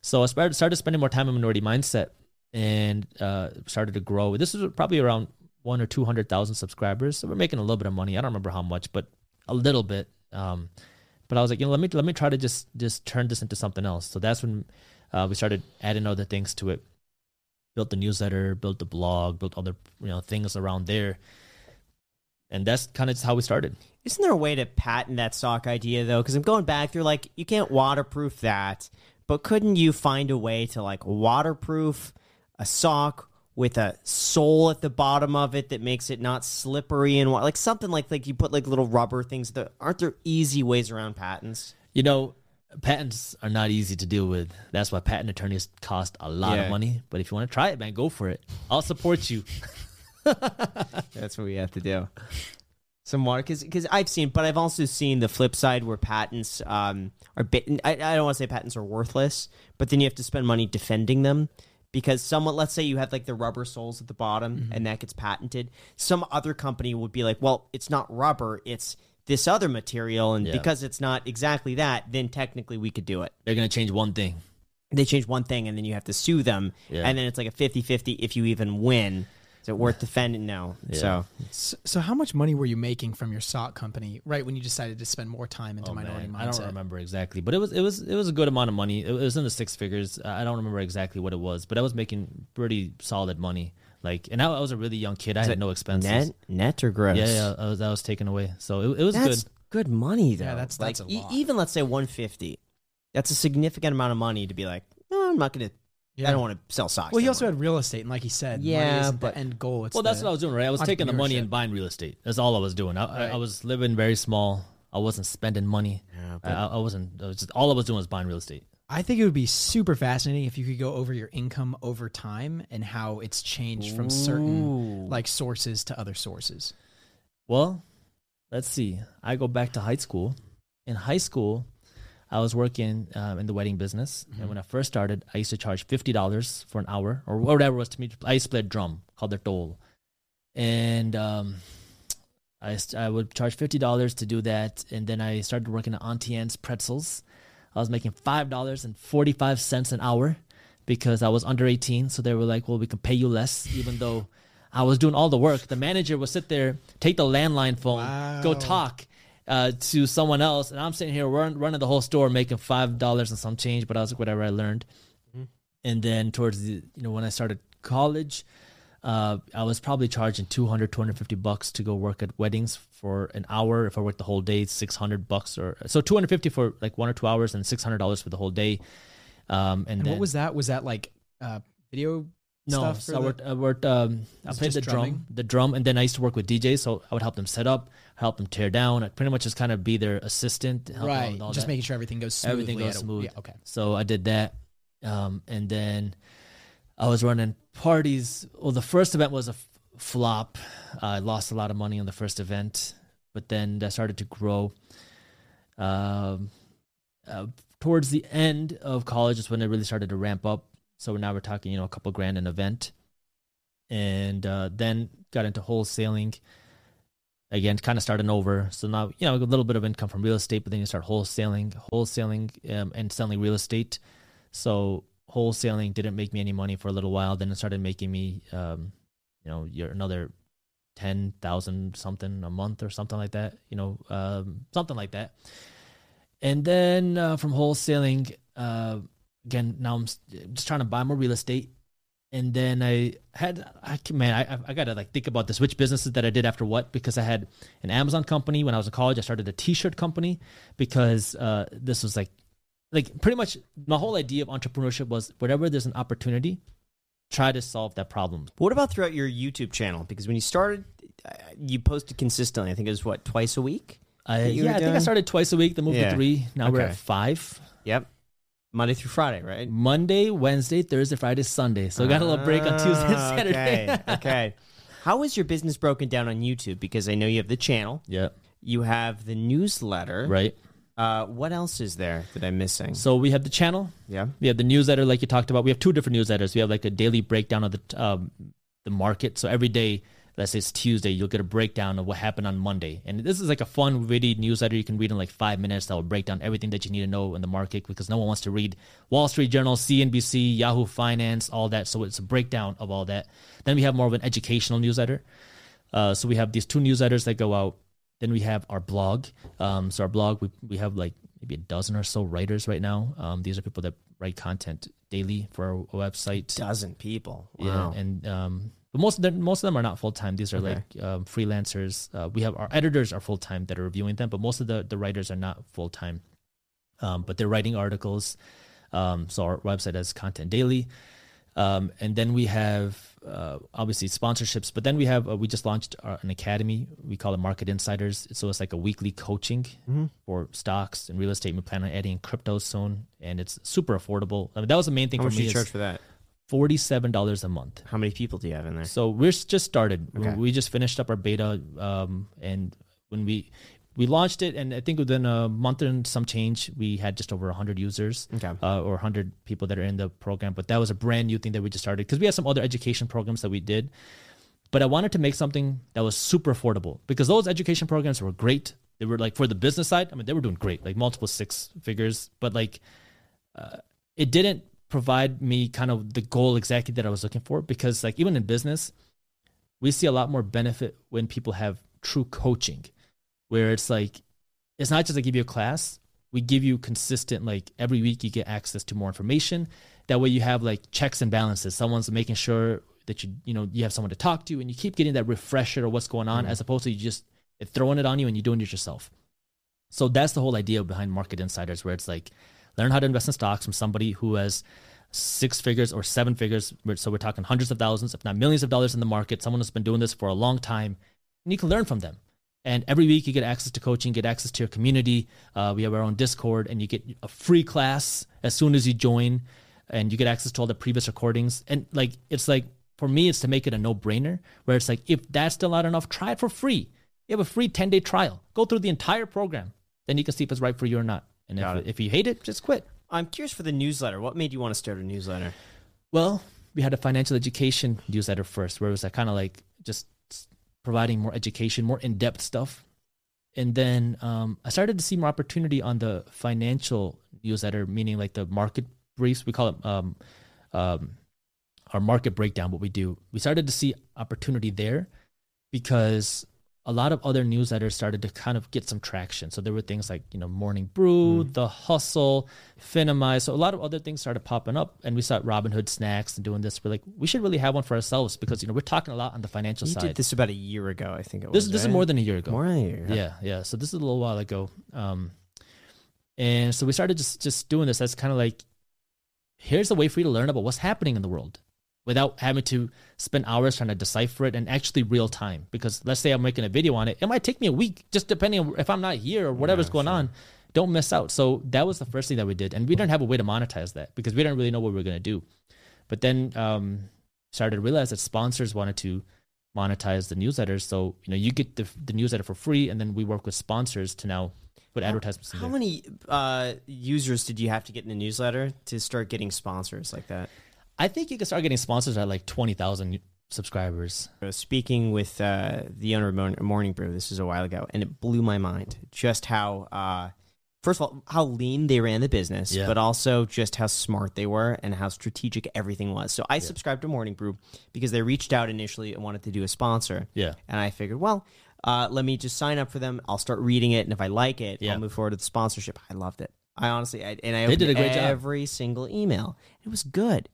So I started started spending more time in Minority Mindset and uh, started to grow. This is probably around one or two hundred thousand subscribers. So we're making a little bit of money. I don't remember how much, but a little bit. Um, but I was like, you know, let me let me try to just just turn this into something else. So that's when uh, we started adding other things to it. Built the newsletter, built the blog, built other you know things around there, and that's kind of how we started. Isn't there a way to patent that sock idea though? Because I'm going back through like you can't waterproof that, but couldn't you find a way to like waterproof a sock with a sole at the bottom of it that makes it not slippery and like something like like you put like little rubber things that aren't there easy ways around patents you know patents are not easy to deal with that's why patent attorneys cost a lot yeah. of money but if you want to try it man go for it i'll support you that's what we have to do some more because because I've seen, but I've also seen the flip side where patents um, are bit. I, I don't want to say patents are worthless, but then you have to spend money defending them because someone let's say you have like the rubber soles at the bottom mm-hmm. and that gets patented some other company would be like well it's not rubber it's this other material and yeah. because it's not exactly that then technically we could do it they're going to change one thing they change one thing and then you have to sue them yeah. and then it's like a 50-50 if you even win is it worth defending? No. Yeah. So. so, how much money were you making from your sock company right when you decided to spend more time into oh, minority man. mindset? I don't remember exactly, but it was it was it was a good amount of money. It was in the six figures. I don't remember exactly what it was, but I was making pretty solid money. Like, and I, I was a really young kid. I had no expenses. Net, net or gross? Yeah, yeah. I was, that was taken away. So it, it was that's good. Good money though. Yeah, that's, that's like e- even let's say one fifty. That's a significant amount of money to be like, oh, I'm not going to yeah. I don't want to sell socks. Well, he also had real estate, and like he said, yeah, but the end goal. well, that's what I was doing, right? I was taking the money and buying real estate. That's all I was doing. I, right. I, I was living very small. I wasn't spending money. Yeah, I, I, wasn't. I was just all I was doing was buying real estate. I think it would be super fascinating if you could go over your income over time and how it's changed from certain like sources to other sources. Well, let's see. I go back to high school. In high school, I was working um, in the wedding business, mm-hmm. and when I first started, I used to charge fifty dollars for an hour or whatever it was to me. I used to play a drum called the dhol, and um, I I would charge fifty dollars to do that, and then I started working at Auntie Anne's Pretzels. I was making five dollars and forty five cents an hour because I was under eighteen. So they were like, "Well, we can pay you less," even though I was doing all the work. The manager would sit there, take the landline phone, wow. go talk, uh, to someone else, and I'm sitting here run, running the whole store, making five dollars and some change. But I was like, whatever I learned. Mm-hmm. And then towards the, you know, when I started college, uh, I was probably charging 200, 250 bucks to go work at weddings for an hour. If I worked the whole day, 600 bucks or so 250 for like one or two hours and $600 for the whole day. Um, and, And then, what was that? Was that like uh, video no, stuff? so I the- worked, I worked, um, I played the just drum, the drum, and then I used to work with DJs. So I would help them set up, help them tear down. I pretty much just kind of be their assistant. help right. Just that. making sure everything goes smoothly. Everything goes smooth. Yeah, okay. So I did that, um, and then I was running parties. Well, the first event was a f- flop. I lost a lot of money on the first event, but then that started to grow. Um, uh, towards the end of college is when it really started to ramp up. So now we're talking, you know, a couple grand an event, and uh, then got into wholesaling. Again, kind of starting over. So now, you know, a little bit of income from real estate, but then you start wholesaling, wholesaling, um, and selling real estate. So wholesaling didn't make me any money for a little while. Then it started making me, um, you know, you're another ten thousand something a month or something like that. You know, um, something like that. And then uh, from wholesaling, uh, again, now I'm just trying to buy more real estate. And then I had, I man, I I gotta like think about this, which businesses that I did after what, because I had an Amazon company when I was in college. I started a T-shirt company because uh, this was like, like pretty much my whole idea of entrepreneurship was wherever there's an opportunity, try to solve that problem. What about throughout your YouTube channel? Because when you started, uh, you posted consistently. I think it was what twice a week. I, that you were yeah, I think I started twice a week. Then moved Yeah. to three. Now we're at five. Yep, Monday through Friday, right? Monday, Wednesday, Thursday, Friday, Sunday. So I got a little break on Tuesday and Ah, Saturday. Okay. okay. How is your business broken down on YouTube? Because I know you have the channel, yeah, you have the newsletter. right. Uh, what else is there that I'm missing? So we have the channel. yeah. We have the newsletter, like you talked about. We have two different newsletters. We have like a daily breakdown of the um, the market. So every day, let's say it's Tuesday, you'll get a breakdown of what happened on Monday. And this is like a fun, witty newsletter you can read in like five minutes. That will break down everything that you need to know in the market because no one wants to read Wall Street Journal, CNBC, Yahoo Finance, all that. So it's a breakdown of all that. Then we have more of an educational newsletter. Uh, so we have these two newsletters that go out. Then we have our blog. Um, so our blog, we we have like maybe a dozen or so writers right now. Um, these are people that write content daily for our website. Dozen people. Wow. Yeah, and um, but most of them most of them are not full time. These are Okay. like um, freelancers. Uh, we have our editors are full time that are reviewing them, but most of the the writers are not full time. Um, but they're writing articles. Um, so our website has content daily. Um, and then we have uh, obviously sponsorships, but then we have uh, we just launched our, an academy. We call it Market Insiders. So it's like a weekly coaching for stocks and real estate. We plan on adding crypto soon, and it's super affordable. I mean, that was the main thing How for much do me. you charge for that? Forty-seven dollars a month. How many people do you have in there? So we're just started. We- Okay. We just finished up our beta, um, and when we we launched it, and I think within a month and some change, we had just over hundred users Okay. uh, or 100 people that are in the program. But that was a brand new thing that we just started because we had some other education programs that we did. But I wanted to make something that was super affordable because those education programs were great. They were like for the business side, I mean, they were doing great, like multiple six figures. But like, uh, it didn't provide me kind of the goal exactly that I was looking for because like even in business, we see a lot more benefit when people have true coaching, where it's like it's not just I give you a class. We give you consistent, like every week you get access to more information. That way you have like checks and balances. Someone's making sure that you, you know, you have someone to talk to and you keep getting that refresher of what's going on mm-hmm. as opposed to you just throwing it on you and you're doing it yourself. So that's the whole idea behind Market Insiders, where it's like learn how to invest in stocks from somebody who has six figures or seven figures. So we're talking hundreds of thousands, if not millions of dollars in the market, someone who's been doing this for a long time, and you can learn from them. And every week you get access to coaching, get access to your community. Uh, we have our own Discord, and you get a free class as soon as you join, and you get access to all the previous recordings. And like it's like for me, it's to make it a no brainer. Where it's like if that's still not enough, try it for free. You have a free ten day trial. Go through the entire program, then you can see if it's right for you or not. And if, if you hate it, just quit. I'm curious for the newsletter. What made you want to start a newsletter? Well, we had a financial education newsletter first, where it was like kind of like just providing more education, more in depth stuff. And then um, I started to see more opportunity on the financial newsletter, meaning like the market briefs. We call it um, um, our market breakdown. What we do, we started to see opportunity there because a lot of other newsletters started to kind of get some traction. So there were things like, you know, Morning Brew, The Hustle, Finimize. So a lot of other things started popping up and we saw Robinhood Snacks and doing this. We're like, we should really have one for ourselves because, you know, we're talking a lot on the financial You side. did this about a year ago, I think it this was. this is right? more than a year ago. more than a year. Yeah, yeah. So this is a little while ago. Um, and so we started just just doing this as kind of like, here's a way for you to learn about what's happening in the world without having to spend hours trying to decipher it and actually real time. Because let's say I'm making a video on it, it might take me a week, just depending on if I'm not here or whatever's going on. Don't miss out. So that was the first thing that we did, and we didn't have a way to monetize that because we didn't really know what we were going to do. But then um, started to realize that sponsors wanted to monetize the newsletters. So you know, you get the the newsletter for free, and then we work with sponsors to now put advertisements in How there. many uh, users did you have to get in the newsletter to start getting sponsors like that? I think you can start getting sponsors at like twenty thousand subscribers. I was speaking with uh, the owner of Morning, Brew. This was a while ago, and it blew my mind just how, uh, first of all, how lean they ran the business, Yeah. but also just how smart they were and how strategic everything was. So I subscribed to Morning Brew because they reached out initially and wanted to do a sponsor. Yeah. And I figured, well, uh, let me just sign up for them. I'll start reading it, and if I like it, Yeah. I'll move forward to the sponsorship. I loved it. I honestly, I, and I They opened did a great job. every single email. It was good.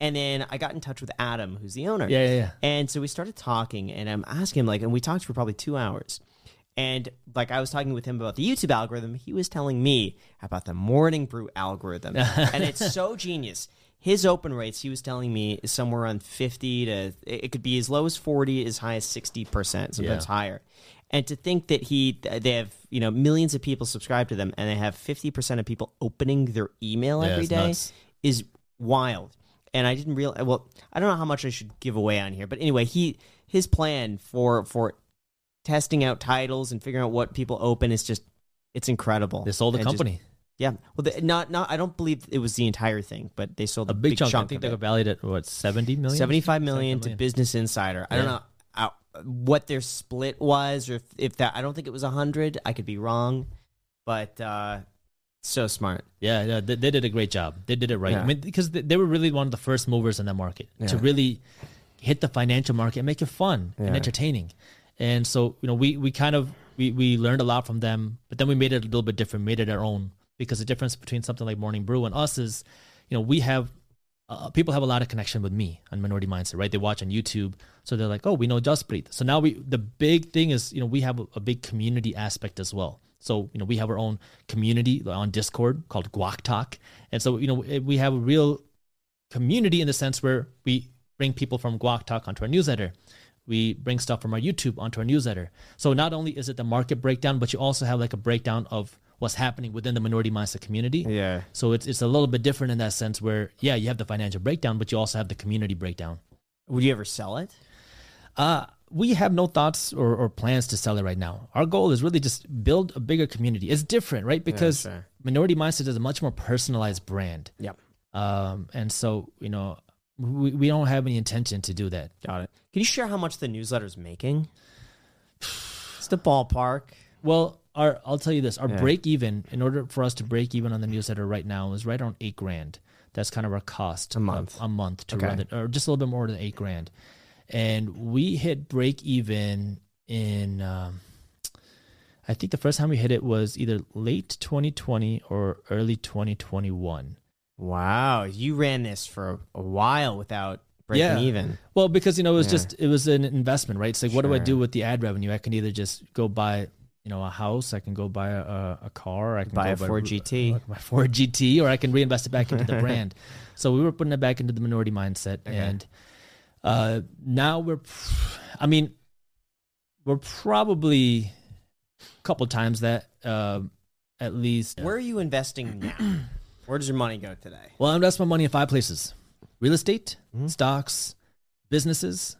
And then I got in touch with Adam, who's the owner. Yeah, yeah, yeah. And so we started talking, and I'm asking him like, and we talked for probably two hours. And like I was talking with him about the YouTube algorithm, he was telling me about the morning brew algorithm, and it's so genius. His open rates, he was telling me, is somewhere around fifty to it could be as low as forty, as high as sixty percent, sometimes Yeah. higher. And to think that he, they have you know millions of people subscribe to them, and they have fifty percent of people opening their email Yeah, every day nuts. is wild. And I didn't realize. Well, I don't know how much I should give away on here, but anyway, he his plan for for testing out titles and figuring out what people open is just it's incredible. They sold the And just- company yeah, well, the, not not. I don't believe it was the entire thing, but they sold a big, chunk. I think they got valued at what seventy million. 75 million to. Business Insider. I don't know what their split was, or if, if that. I don't think it was a hundred. I could be wrong, but uh, so smart. Yeah, yeah, they, they did a great job. They did it right. Yeah. I mean, because they, were really one of the first movers in that market to really hit the financial market and make it fun and entertaining. And so, you know, we we kind of we we learned a lot from them, but then we made it a little bit different, made it our own. Because the difference between something like Morning Brew and us is, you know, we have uh, people have a lot of connection with me on Minority Mindset, right? They watch on YouTube, so they're like, "Oh, we know Jaspreet." So now we the big thing is, you know, we have a, a big community aspect as well. So you know, we have our own community on Discord called Guac Talk, and so you know, we have a real community in the sense where we bring people from Guac Talk onto our newsletter. We bring stuff from our YouTube onto our newsletter. So not only is it the market breakdown, but you also have like a breakdown of what's happening within the minority mindset community. Yeah. So it's it's a little bit different in that sense where yeah, you have the financial breakdown, but you also have the community breakdown. Would you ever sell it? Uh we have no thoughts or, or plans to sell it right now. Our goal is really just build a bigger community. It's different, right? Because sure. Minority Mindset is a much more personalized brand. Yep. Um, and so, you know, we, we don't have any intention to do that. Got it. Can you share how much the newsletter is making? It's the ballpark. Well, our I'll tell you this: our Yeah. break even, in order for us to break even on the newsletter right now, is right around eight grand. That's kind of our cost A month. of- a month to Okay. run it, or just a little bit more than eight grand. And we hit break even in. Um, I think the first time we hit it was either late 2020 or early 2021. Wow, you ran this for a while without breaking Yeah. even. Well, because you know it was Yeah. just it was an investment, right? It's like what do I do with the ad revenue? I can either just go buy you know a house, I can go buy a, a, car, I can Buy a Ford GT. my Ford GT, or I can reinvest it back into the brand. So we were putting it back into the minority mindset, and uh, now we're, I mean, we're probably a couple times that um at least. Where are you investing now? Where does your money go today? Well, I invest my money in five places: real estate, Mhm. stocks, businesses,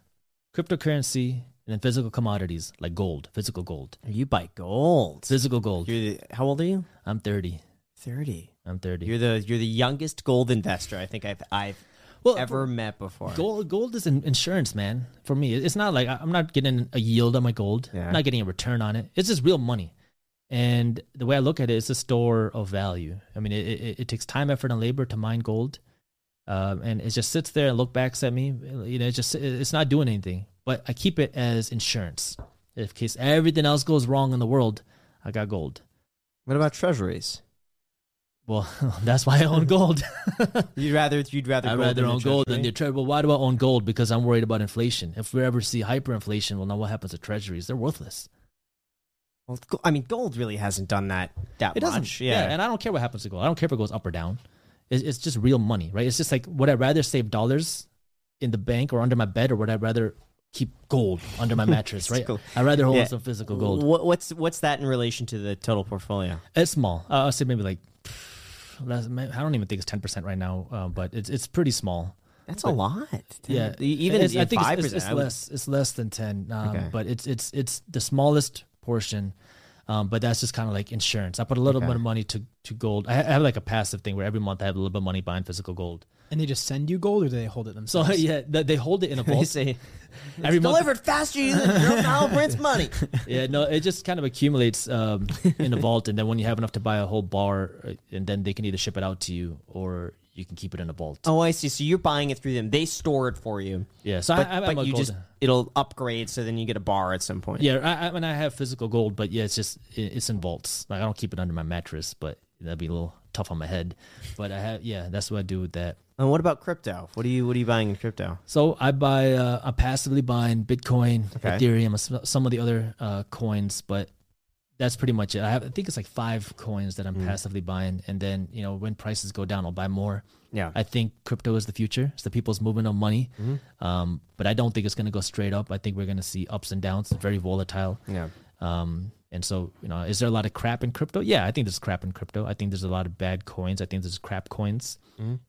cryptocurrency, and then physical commodities like gold, physical gold, You buy gold. physical gold. You're the, how old are you? I'm 30. Thirty. I'm 30. You're the you're the youngest gold investor I think I've I've well, ever met before. Gold, gold is an insurance, man. For me, it's not like I'm not getting a yield on my gold. Yeah. I'm not getting a return on it. It's just real money. And the way I look at it, it's a store of value. I mean, it, it, it takes time, effort, and labor to mine gold, um, and it just sits there and look backs at me. You know, it's just it's not doing anything. But I keep it as insurance. In case everything else goes wrong in the world, I got gold. What about treasuries? Well, that's why I own gold. You'd rather you'd rather I'd gold rather own gold than the treasury. Well, why do I own gold? Because I'm worried about inflation. If we ever see hyperinflation, well, now what happens to treasuries? They're worthless. Well, I mean, gold really hasn't done that that It doesn't. much. Yeah. Yeah, and I don't care what happens to gold. I don't care if it goes up or down. It's, it's just real money, right? It's just like would I rather save dollars in the bank or under my bed, or would I rather keep gold under my mattress, right? Physical. I'd rather hold Yeah. some physical gold. What, what's what's that in relation to the total portfolio? It's small. Uh, I'll say maybe like less, I don't even think it's ten percent right now, uh, but it's it's pretty small. That's a lot. Yeah, even It's- I think five it's, it's, less. It's less than ten. Um, Okay. But it's it's it's the smallest portion. Um, but that's just kind of like insurance. I put a little Okay. bit of money to, to gold. I ha- I have like a passive thing where every month I have a little bit of money buying physical gold. And they just send you gold, or do they hold it themselves? So themselves? yeah, th- they hold it in a They vault say every month. delivered faster than Jerome Powell prints money. Yeah, no, it just kind of accumulates um, in a vault, and then when you have enough to buy a whole bar, uh, and then they can either ship it out to you or you can keep it in a vault. Oh, I see. So you're buying it through them. They store it for you, Yeah, so but, I, I, but I'm a you gold- just it'll upgrade. So then you get a bar at some point. Yeah, I, I mean, I have physical gold, but yeah, it's just it, it's in vaults. Like I don't keep it under my mattress, but that'd be a little tough on my head. But I have, yeah, that's what I do with that. And what about crypto? What are you What are you buying in crypto? So I buy, uh, I'm passively buying Bitcoin, Okay. Ethereum, some of the other uh, coins, but that's pretty much it. I, have, I think it's like five coins that I'm Mm. passively buying, and then you know when prices go down, I'll buy more. Yeah. I think crypto is the future. It's the people's movement of money. Mm-hmm. Um, but I don't think it's going to go straight up. I think we're going to see ups and downs. It's very volatile. yeah. Um, and so, you know, is there a lot of crap in crypto? Yeah, I think there's crap in crypto. I think there's a lot of bad coins. I think there's crap coins. Mhm.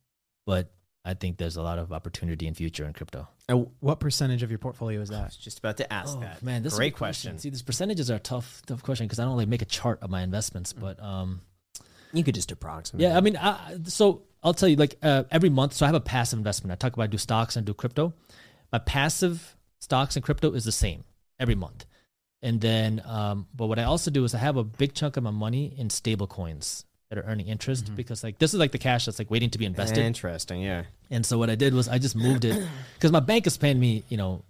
But I think there's a lot of opportunity in future in crypto. Oh, What percentage of your portfolio is I that? was just about to ask Oh, that. man, this is a great good question. See, these percentages are a tough, tough question because I don't like make a chart of my investments. Mm. But um, You could just approximate. yeah, I mean, I, so I'll tell you, like uh, every month. So I have a passive investment. I talk about I do stocks and do crypto. My passive stocks and crypto is the same every month. And then, um, but what I also do is I have a big chunk of my money in stable coins that are earning interest Mm-hmm. because like this is like the cash that's like waiting to be invested. Interesting. Yeah. And so what I did was I just moved it because my bank is paying me, you know,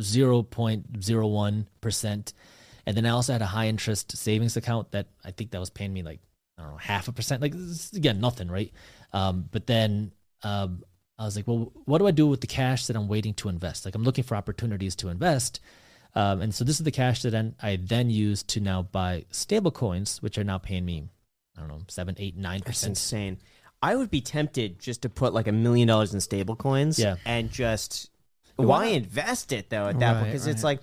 zero point zero one percent, and then I also had a high interest savings account that I think that was paying me like I don't know half a percent. Like again, nothing, right? Um, but then um, I was like, well, what do I do with the cash that I'm waiting to invest? Like I'm looking for opportunities to invest. Um, and so this is the cash that then I then use to now buy stable coins, which are now paying me, I don't know, seven, eight, nine That's percent. insane. I would be tempted just to put like a million dollars in stable coins. Yeah. And just Why why invest it though at that point? Right, Because it's right. like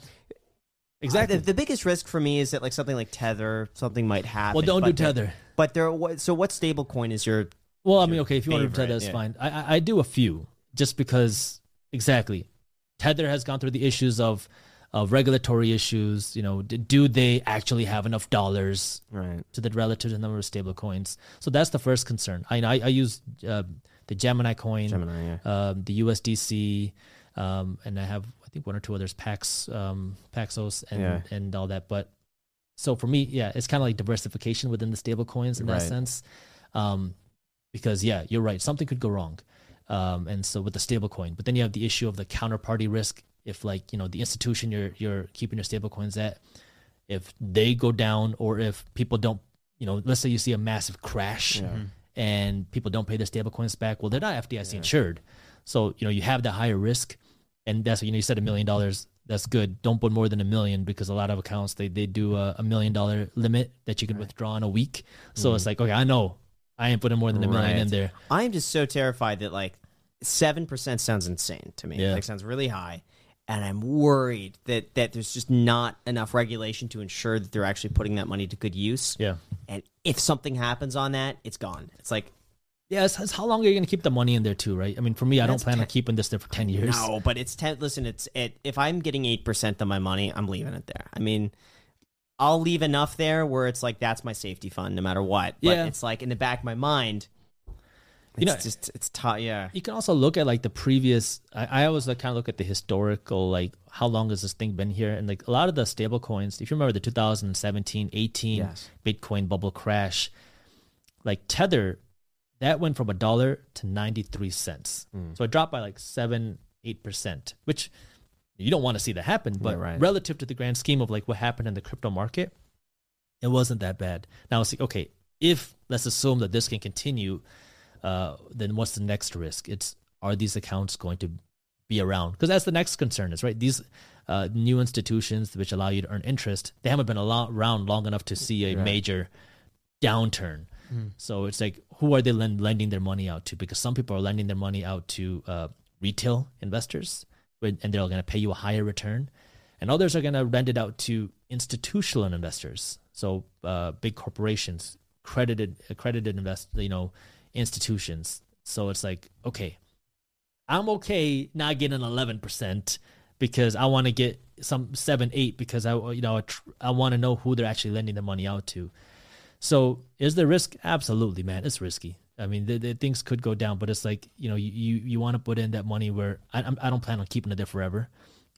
Exactly. The, the biggest risk for me is that like something like Tether, something might happen. Well, don't do but there- tether. But there, what- so what stable coin is your? Well, I mean, okay, if you want to do favorite, tether, that's yeah. fine. I, I I do a few just because exactly. Tether has gone through the issues of of regulatory issues. You know, d- do they actually have enough dollars Right. to the relative number of stable coins? So that's the first concern. I I, I use uh, the Gemini coin, Gemini. Yeah. um, the USDC, um, and I have I think one or two others, Pax, um, Paxos, and Yeah. and all that. But so for me, yeah, it's kind of like diversification within the stable coins in that sense, um, because yeah, you're right, something could go wrong, um, and so with the stable coin, but then you have the issue of the counterparty risk. If like you know the institution you're you're keeping your stable coins at, if they go down or if people don't, you know, let's say you see a massive crash Yeah. Mm-hmm. and people don't pay their stable coins back, well, they're not FDIC insured. So, you know, you have the higher risk. And that's, you know, you said a million dollars. That's good. Don't put more than a million because a lot of accounts, they, they do a, a million dollar limit that you can withdraw in a week. So mm-hmm. it's like, okay, I know I ain't putting more than a million in Right. there. I am just so terrified that like seven percent sounds insane to me. Yeah. Like sounds really high. And I'm worried that that there's just not enough regulation to ensure that they're actually putting that money to good use. Yeah. And if something happens on that, it's gone. It's like Yeah. It's, it's how long are you going to keep the money in there too, right? I mean, for me, I don't plan on keeping this there for 10 years. no, but it's ten. Listen, it's it. If I'm getting eight percent of my money, I'm leaving it there. I mean. I'll leave enough there where it's like that's my safety fund no matter what. But Yeah. it's like in the back of my mind, You know- it's just it's tough. Yeah, You can also look at like the previous. I, I always like kind of look at the historical, like how long has this thing been here, and like a lot of the stable coins. If you remember the 2017, 18 Yes. Bitcoin bubble crash, like Tether, that went from a dollar to 93 cents. Mm. So it dropped by like seven, eight percent, which you don't want to see that happen, but Yeah, right. relative to the grand scheme of like what happened in the crypto market, it wasn't that bad. Now it's like, okay, if let's assume that this can continue, uh, then what's the next risk? It's are these accounts going to be around? Because that's the next concern is right. These uh, new institutions which allow you to earn interest, they haven't been around long enough to see a Right. major downturn. So it's like, who are they lend, lending their money out to? Because some people are lending their money out to uh, retail investors, and they're going to pay you a higher return, and others are going to lend it out to institutional investors. So uh, big corporations, credited accredited invest, you know, institutions. So it's like, okay, I'm okay not getting eleven percent because I want to get some seven, eight because I, you know, I, want to know who they're actually lending the money out to. So is there risk? Absolutely, man. It's risky. I mean, the, the things could go down, but it's like you know, you you, you want to put in that money where I I don't plan on keeping it there forever.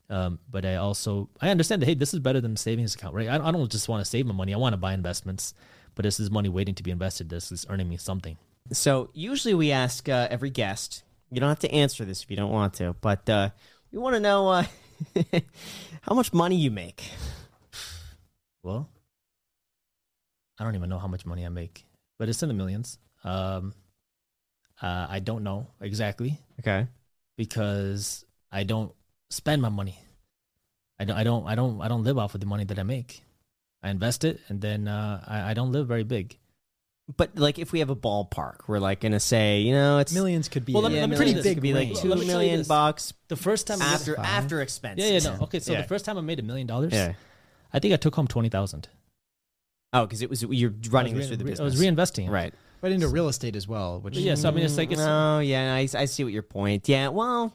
Um, but I also I understand that hey, this is better than a savings account, right? I, I don't just want to save my money. I want to buy investments, but this is money waiting to be invested. This is earning me something. So usually we ask uh, every guest. You don't have to answer this if you don't want to, but uh, we want to know uh, how much money you make. Well, I don't even know how much money I make, but it's in the millions. Um, uh, I don't know exactly Okay. because I don't spend my money. I don't. I don't. I don't. I don't live off of the money that I make. I invest it, and then uh, I, I don't live very big. But like, if we have a ballpark, we're like gonna say, you know, it's Millions could be Well, let a me- let me pretty tell you this. big could be like range. two Let me tell you million bucks The first time, after five. after expenses. yeah, yeah, no, okay. So Yeah. the first time I made a million dollars, Yeah. I think I took home twenty thousand. Oh, because it was you're running this through the business. I was reinvesting, it. right. But into real estate as well, which Yeah, so I mean, it's like it's oh yeah, I, I see what your point. Yeah, well,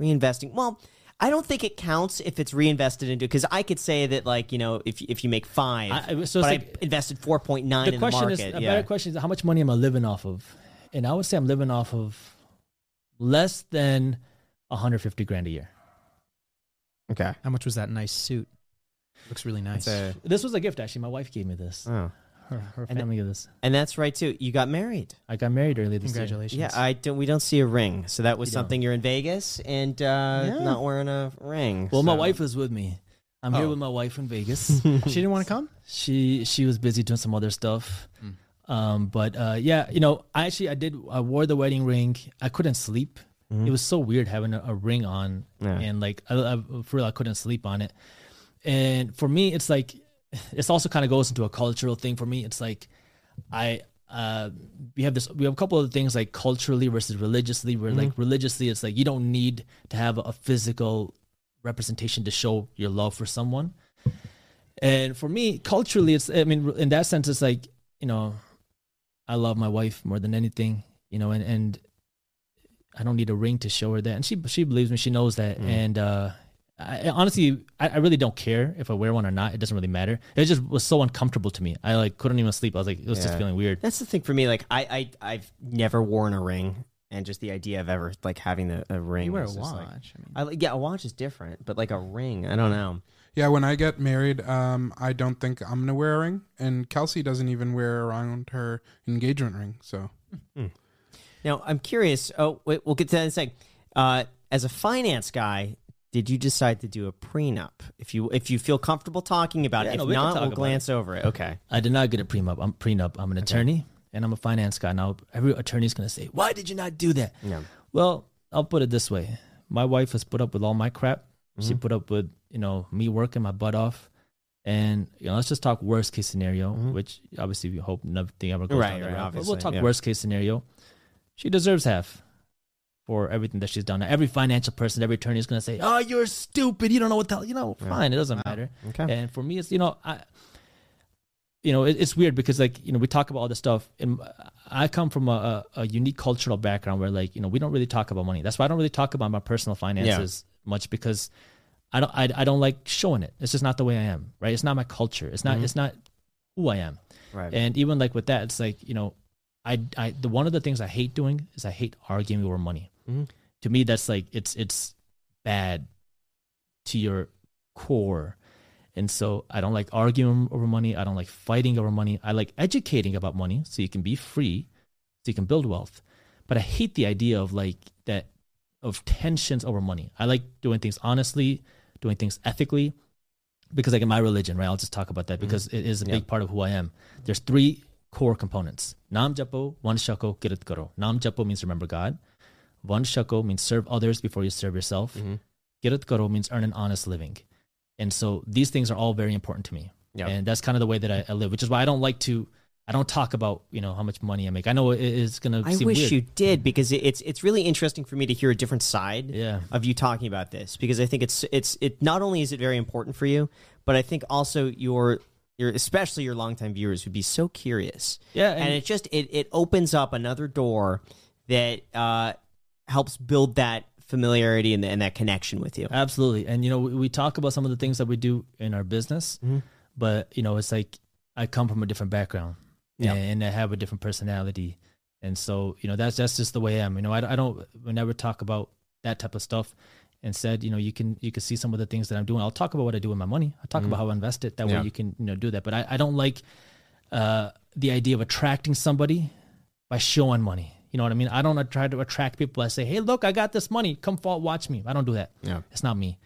reinvesting. Well, I don't think it counts if it's reinvested into because I could say that like you know if if you make five, I- I- so but it's I like- invested four point nine the in question the is market. a yeah. better question is how much money am I living off of? And I would say I'm living off of less than 150 grand a year. okay. how much was that nice suit? Looks really nice. That's a- This was a gift actually. My wife gave me this. oh. Her, her And- family gave this. And that's right too. You got married. I got married earlier this year. Congratulations. Yeah, I don't. We don't see a ring, so that was You don't. something. You're in Vegas and uh, Yeah. not wearing a ring. Well, my wife was with me. I'm here Oh. with my wife in Vegas. she didn't want to come. she she was busy doing some other stuff. Mm. Um, but uh, yeah, you know, I actually I did I wore the wedding ring. I couldn't sleep. Mhm. It was so weird having a, a ring on Yeah. and like I, I, for real I couldn't sleep on it. And for me, it's like it's also kind of goes into a cultural thing for me. It's like I uh we have this we have a couple of things like culturally versus religiously where like religiously it's like you don't need to have a physical representation to show your love for someone. And for me culturally it's i mean in that sense it's like you know i love my wife more than anything you know and and i don't need a ring to show her that. And she she believes me. She knows that. Mm. and uh I, honestly, I, I really don't care if I wear one or not. It doesn't really matter. It just was so uncomfortable to me. I like couldn't even sleep. I was like, it was just feeling weird. That's the thing for me. Like I, I, I've never worn a ring, and just the idea of ever like having the, a ring. You wear a is just, like- watch. I mean, I, yeah, a watch is different, but like a ring, I don't know. Yeah, when I get married, um, I don't think I'm gonna wear a ring, and Kelsey doesn't even wear around her engagement ring. So Now I'm curious. Oh, wait, we'll get to that in a sec. Uh, as a finance guy, did you decide to do a prenup? If you if you feel comfortable talking about Yeah, it, no, if we can not, talk we'll about glance over it. Okay. I did not get a prenup. I'm prenup. I'm an attorney and I'm a finance guy. Now every attorney is gonna say, Why did you not do that? Yeah. Well, I'll put it this way. My wife has put up with all my crap. She mm-hmm. put up with, you know, me working my butt off. And you know, let's just talk worst case scenario, mm-hmm. which obviously we hope nothing ever goes wrong. Right, down that right, route. But we'll talk yeah. worst case scenario. She deserves half for everything that she's done. Now, every financial person, every attorney is going to say, "Oh, you're stupid. You don't know what the hell." You know, fine. It doesn't matter. Okay. And for me, it's you know, I, you know, it, it's weird because like you know, we talk about all this stuff, and I come from a, a, unique cultural background where like you know, we don't really talk about money. That's why I don't really talk about my personal finances much because I don't, I, I don't like showing it. It's just not the way I am, right? It's not my culture. It's not, mm-hmm. it's not who I am. Right. And even like with that, it's like you know, I, I, the one of the things I hate doing is I hate arguing over money. Mhm. To me, that's like it's it's bad to your core. And so I don't like arguing over money. I don't like fighting over money. I like educating about money so you can be free, so you can build wealth. But I hate the idea of like that of tensions over money. I like doing things honestly, doing things ethically. Because like in my religion, right? I'll just talk about that Mm-hmm. because it is a big part of who I am. There's three core components. Nam japo, vand chhako, kirat karo. Nam japo means remember God. Vand Chhako means serve others before you serve yourself. Mm-hmm. Karo means earn an honest living. And so these things are all very important to me. Yeah. And that's kind of the way that I, I live, which is why I don't like to I don't talk about, you know, how much money I make. I know it is gonna I seem wish weird. you did because it- it's it's really interesting for me to hear a different side Yeah. of you talking about this because I think it's it's it not only is it very important for you, but I think also your your especially your longtime viewers would be so curious. Yeah, and, and- it just it it opens up another door that uh, helps build that familiarity and, and that connection with you. Absolutely. And you know, we, we talk about some of the things that we do in our business, Mm-hmm. but you know, it's like I come from a different background Yeah. and, I have a different personality. And so, you know, that's that's just the way I am. You know, I, I don't we never talk about that type of stuff. Instead, you know, you can you can see some of the things that I'm doing. I'll talk about what I do with my money. I talk about how I invest it. That. Yeah. way you can, you know, do that. But I, I don't like uh, the idea of attracting somebody by showing money. You know what I mean? I don't try to attract people. I say, hey, look, I got this money. Come fall, watch me. I don't do that. Yeah. It's not me.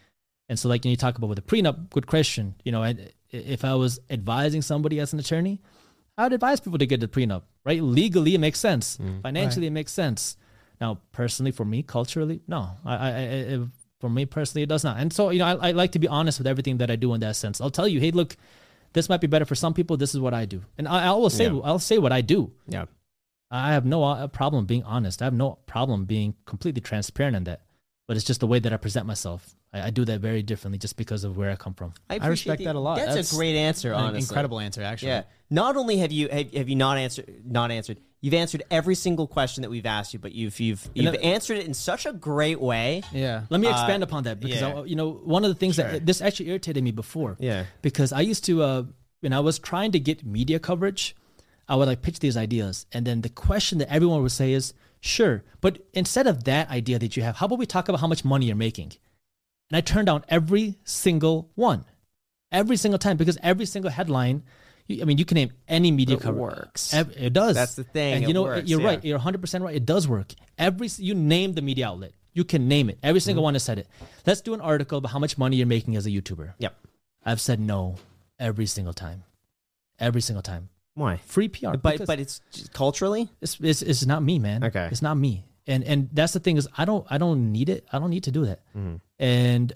And so, like, when you talk about with a prenup, good question. You know, I, if I was advising somebody as an attorney, I would advise people to get the prenup, right? Legally, it makes sense. Mm. Financially, it makes sense. Now, personally, for me, culturally, no. I, I, I, for me personally, it does not. And so, you know, I, I like to be honest with everything that I do in that sense. I'll tell you, hey, look, this might be better for some people. This is what I do, and I, I will say, Yeah. I'll say what I do. Yeah. I have no uh, problem being honest. I have no problem being completely transparent in that. But it's just the way that I present myself. I, I do that very differently just because of where I come from. I appreciate respect the- that a lot. That's, That's a great answer, An honestly. incredible answer, actually. Yeah. Not only have you have, have you not answered not answered, you've answered every single question that we've asked you, but you've you've you've then- answered it in such a great way. Yeah. Let me Uh, expand upon that because yeah. I, you know one of the things that this actually irritated me before. Yeah. Because I used to uh, when I was trying to get media coverage, I would like pitch these ideas, and then the question that everyone would say is, "Sure, but instead of that idea that you have, how about we talk about how much money you're making?" And I turned down every single one, every single time because every single headline, I mean, you can name any media It coverage. works. It does. That's the thing, And you know, works, you're yeah. right. You're 100 percent right. It does work. Every you name the media outlet, you can name it. Every Mm-hmm. single one has said it. Let's do an article about how much money you're making as a YouTuber. Yep. I've said no every single time. Every single time. Why? Free PR. But but it's culturally. it's, it's it's not me, man. Okay. It's not me. And and that's the thing is I don't I don't need it. I don't need to do that. Mm-hmm. And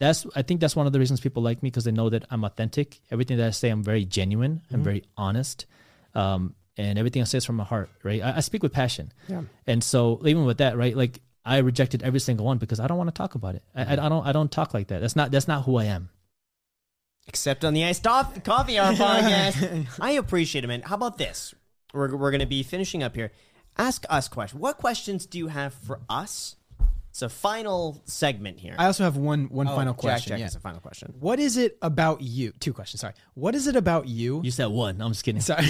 that's I think that's one of the reasons people like me because they know that I'm authentic. Everything that I say, I'm very genuine. I'm Mm-hmm. very honest. Um, and everything I say is from my heart, right? I, I speak with passion. Yeah. And so even with that, right? Like I rejected every single one because I don't want to talk about it. I, I, I don't I don't talk like that. That's not that's not who I am. Except on the iced off coffee hour podcast. I appreciate it, man. How about this? We're, we're going to be finishing up here. Ask us questions. What questions do you have for us? It's a final segment here. I also have one one Oh, final Jack, question. Jack yeah. has a final question. What is it about you? Two questions. Sorry. What is it about you? You said one. I'm just kidding. Sorry.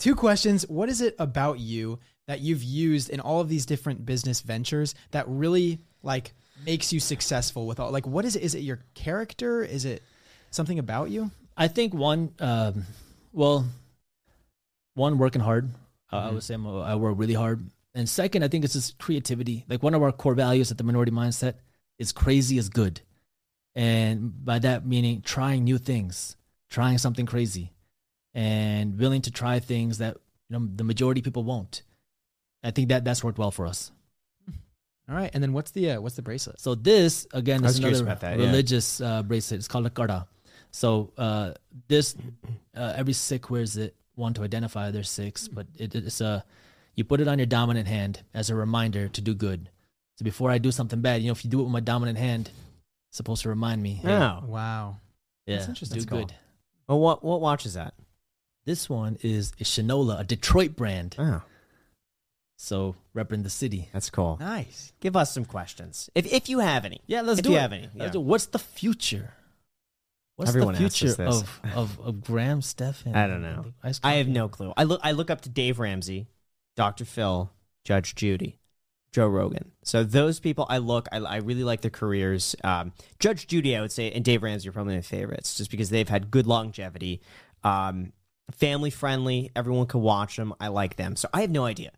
Two questions. What is it about you that you've used in all of these different business ventures that really like makes you successful with all like what is it? Is it your character? Is it something about you? I think one, um, well, one working hard. Uh, I would say I'm I work really hard. And second, I think it's just creativity. Like one of our core values at the Minority Mindset is crazy is good, and by that meaning trying new things, trying something crazy, and willing to try things that you know the majority of people won't. I think that that's worked well for us. All right. And then what's the uh, what's the bracelet? So this again is another that, yeah. religious uh, bracelet. It's called a kara. So uh, this uh, every Sikh wears it one to identify their Sikhs, but it, it's a you put it on your dominant hand as a reminder to do good. So before I do something bad, you know, if you do it with my dominant hand, it's supposed to remind me. hey, Oh. Wow. yeah, that's interesting. do That's cool. good. Well, what what watch is that? This one is a Shinola, a Detroit brand. Oh, So repping the city. that's cool. Nice. Give us some questions, if if you have any. Yeah, let's If do you it. have any, yeah. What's the future? What's Everyone the future this. of, of of Graham Stephan I don't know. I have no clue. I look I look up to Dave Ramsey, Dr. Phil, Judge Judy, Joe Rogan. So those people I look I, I really like their careers. Um, Judge Judy I would say and Dave Ramsey are probably my favorites just because they've had good longevity. Um, family friendly, everyone could watch them. I like them. So I have no idea.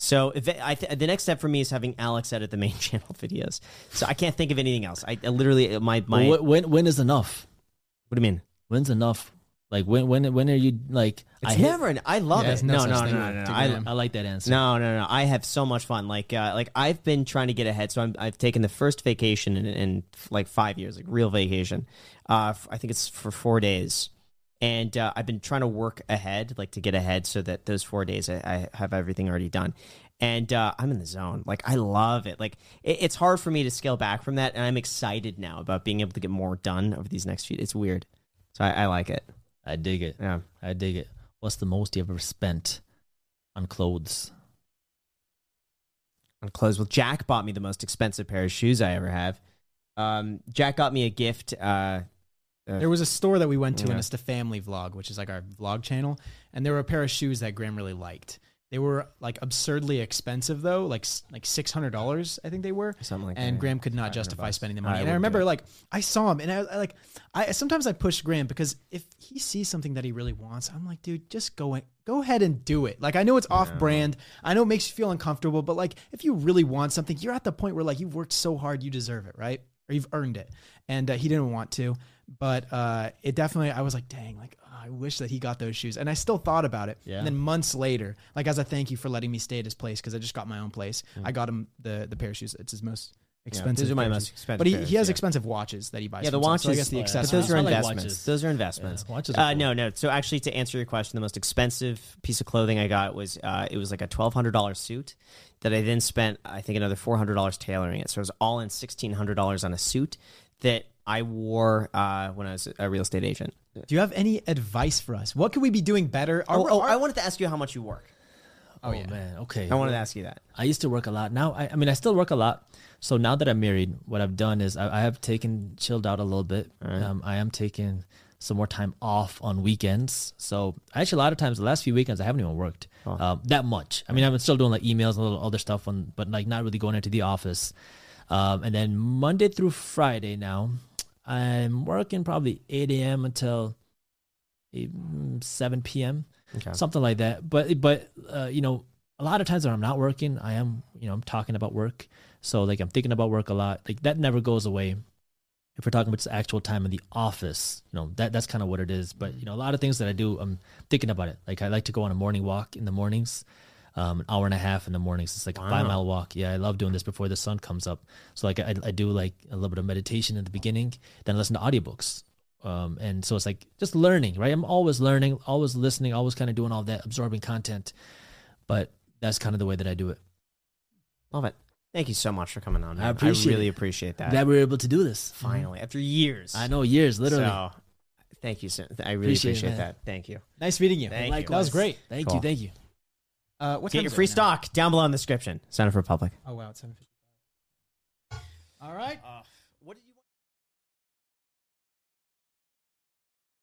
So if it, I th- the next step for me is having Alex edit the main channel videos. So I can't think of anything else. I, I literally my my. When when is enough? What do you mean? When's enough? Like when when when are you like? It's I never. An, I love Yeah, it. there's no No, no, such no, thing no, with no. Tigger I, I like that answer. no, no, no. I have so much fun. Like, uh, like I've been trying to get ahead. So I'm, I've taken the first vacation in, in like five years, like real vacation. Uh, f- I think it's for four days, and uh, I've been trying to work ahead, like to get ahead, so that those four days I, I have everything already done. And uh, I'm in the zone. Like I love it. Like it, it's hard for me to scale back from that, and I'm excited now about being able to get more done over these next few. It's weird, so I, I like it. I dig it. Yeah. I dig it. What's the most you ever spent on clothes? on clothes. Well, Jack bought me the most expensive pair of shoes I ever have. Um, Jack got me a gift. Uh, There was a store that we went to, Yeah. and it's the family vlog, which is like our vlog channel. And there were a pair of shoes that Graham really liked. They were like absurdly expensive though, like like six hundred dollars, I think they were. something like and that. Graham could not justify bucks. spending the I money. and I remember like I saw him, and I, I like I sometimes I push Graham because if he sees something that he really wants, I'm like, dude, just go go ahead and do it. Like I know it's off brand, I know it makes you feel uncomfortable, but like if you really want something, you're at the point where like you've worked so hard, you deserve it, right? Or you've earned it. And uh, he didn't want to, but uh, it definitely. I was like, dang, like oh, I wish that he got those shoes, and I still thought about it. Yeah. And then months later, like as a thank you for letting me stay at his place because I just got my own place, I got him the the pair of shoes. It's his most expensive. those are my most expensive But he, pairs, he has yeah. expensive watches that he buys. Yeah, the for himself, so I watches. guess the yeah. But accessories. those are I like investments. watches. those are investments. Yeah, watches are uh, cool. no, no. So actually, to answer your question, the most expensive piece of clothing I got was uh, it was like a twelve hundred dollars suit that I then spent I think another four hundred dollars tailoring it. So it was all in sixteen hundred dollars on a suit that I wore uh, when I was a real estate agent. Do you have any advice for us? What could we be doing better? Are- Oh, oh, are- I wanted to ask you how much you work. Oh, yeah, man. Okay. I wanted to ask you that. I used to work a lot. Now, I, I mean, I still work a lot. So now that I'm married, what I've done is I, I have taken chilled out a little bit. Um, I am taking some more time off on weekends. So actually, a lot of times, the last few weekends, I haven't even worked um, that much. I mean, I'm still doing like emails and a little other stuff, on, but like not really going into the office. Um, and then Monday through Friday now, I'm working probably 8 a.m. until 8, mm, 7 p.m Okay. something like that. But but uh, you know, a lot of times when I'm not working, I am you know I'm talking about work. So like I'm thinking about work a lot. Like that never goes away. If we're talking about just actual time in the office, you know that that's kind of what it is. But you know, a lot of things that I do, I'm thinking about it. Like I like to go on a morning walk in the mornings. Um, an hour and a half in the mornings. It's like a five mile walk. Yeah, I love doing this before the sun comes up. So like I, I do like a little bit of meditation in the beginning, then I listen to audiobooks. Um, and so it's like just learning, right? I'm always learning, always listening, always kind of doing all that, absorbing content. But that's kind of the way that I do it. Love it. Thank you so much for coming on. I appreciate I really it. appreciate that. that we were able to do this. Finally, after years. I know years, literally. So, thank you. So, I really Appreciate appreciate, that. Thank you. nice meeting you. Thank you. That was great. Thank Cool. you, thank you. Uh, what Get your free right now? stock down below in the description. Sign up for public. Oh wow, it's seven fifty. All right. what did you?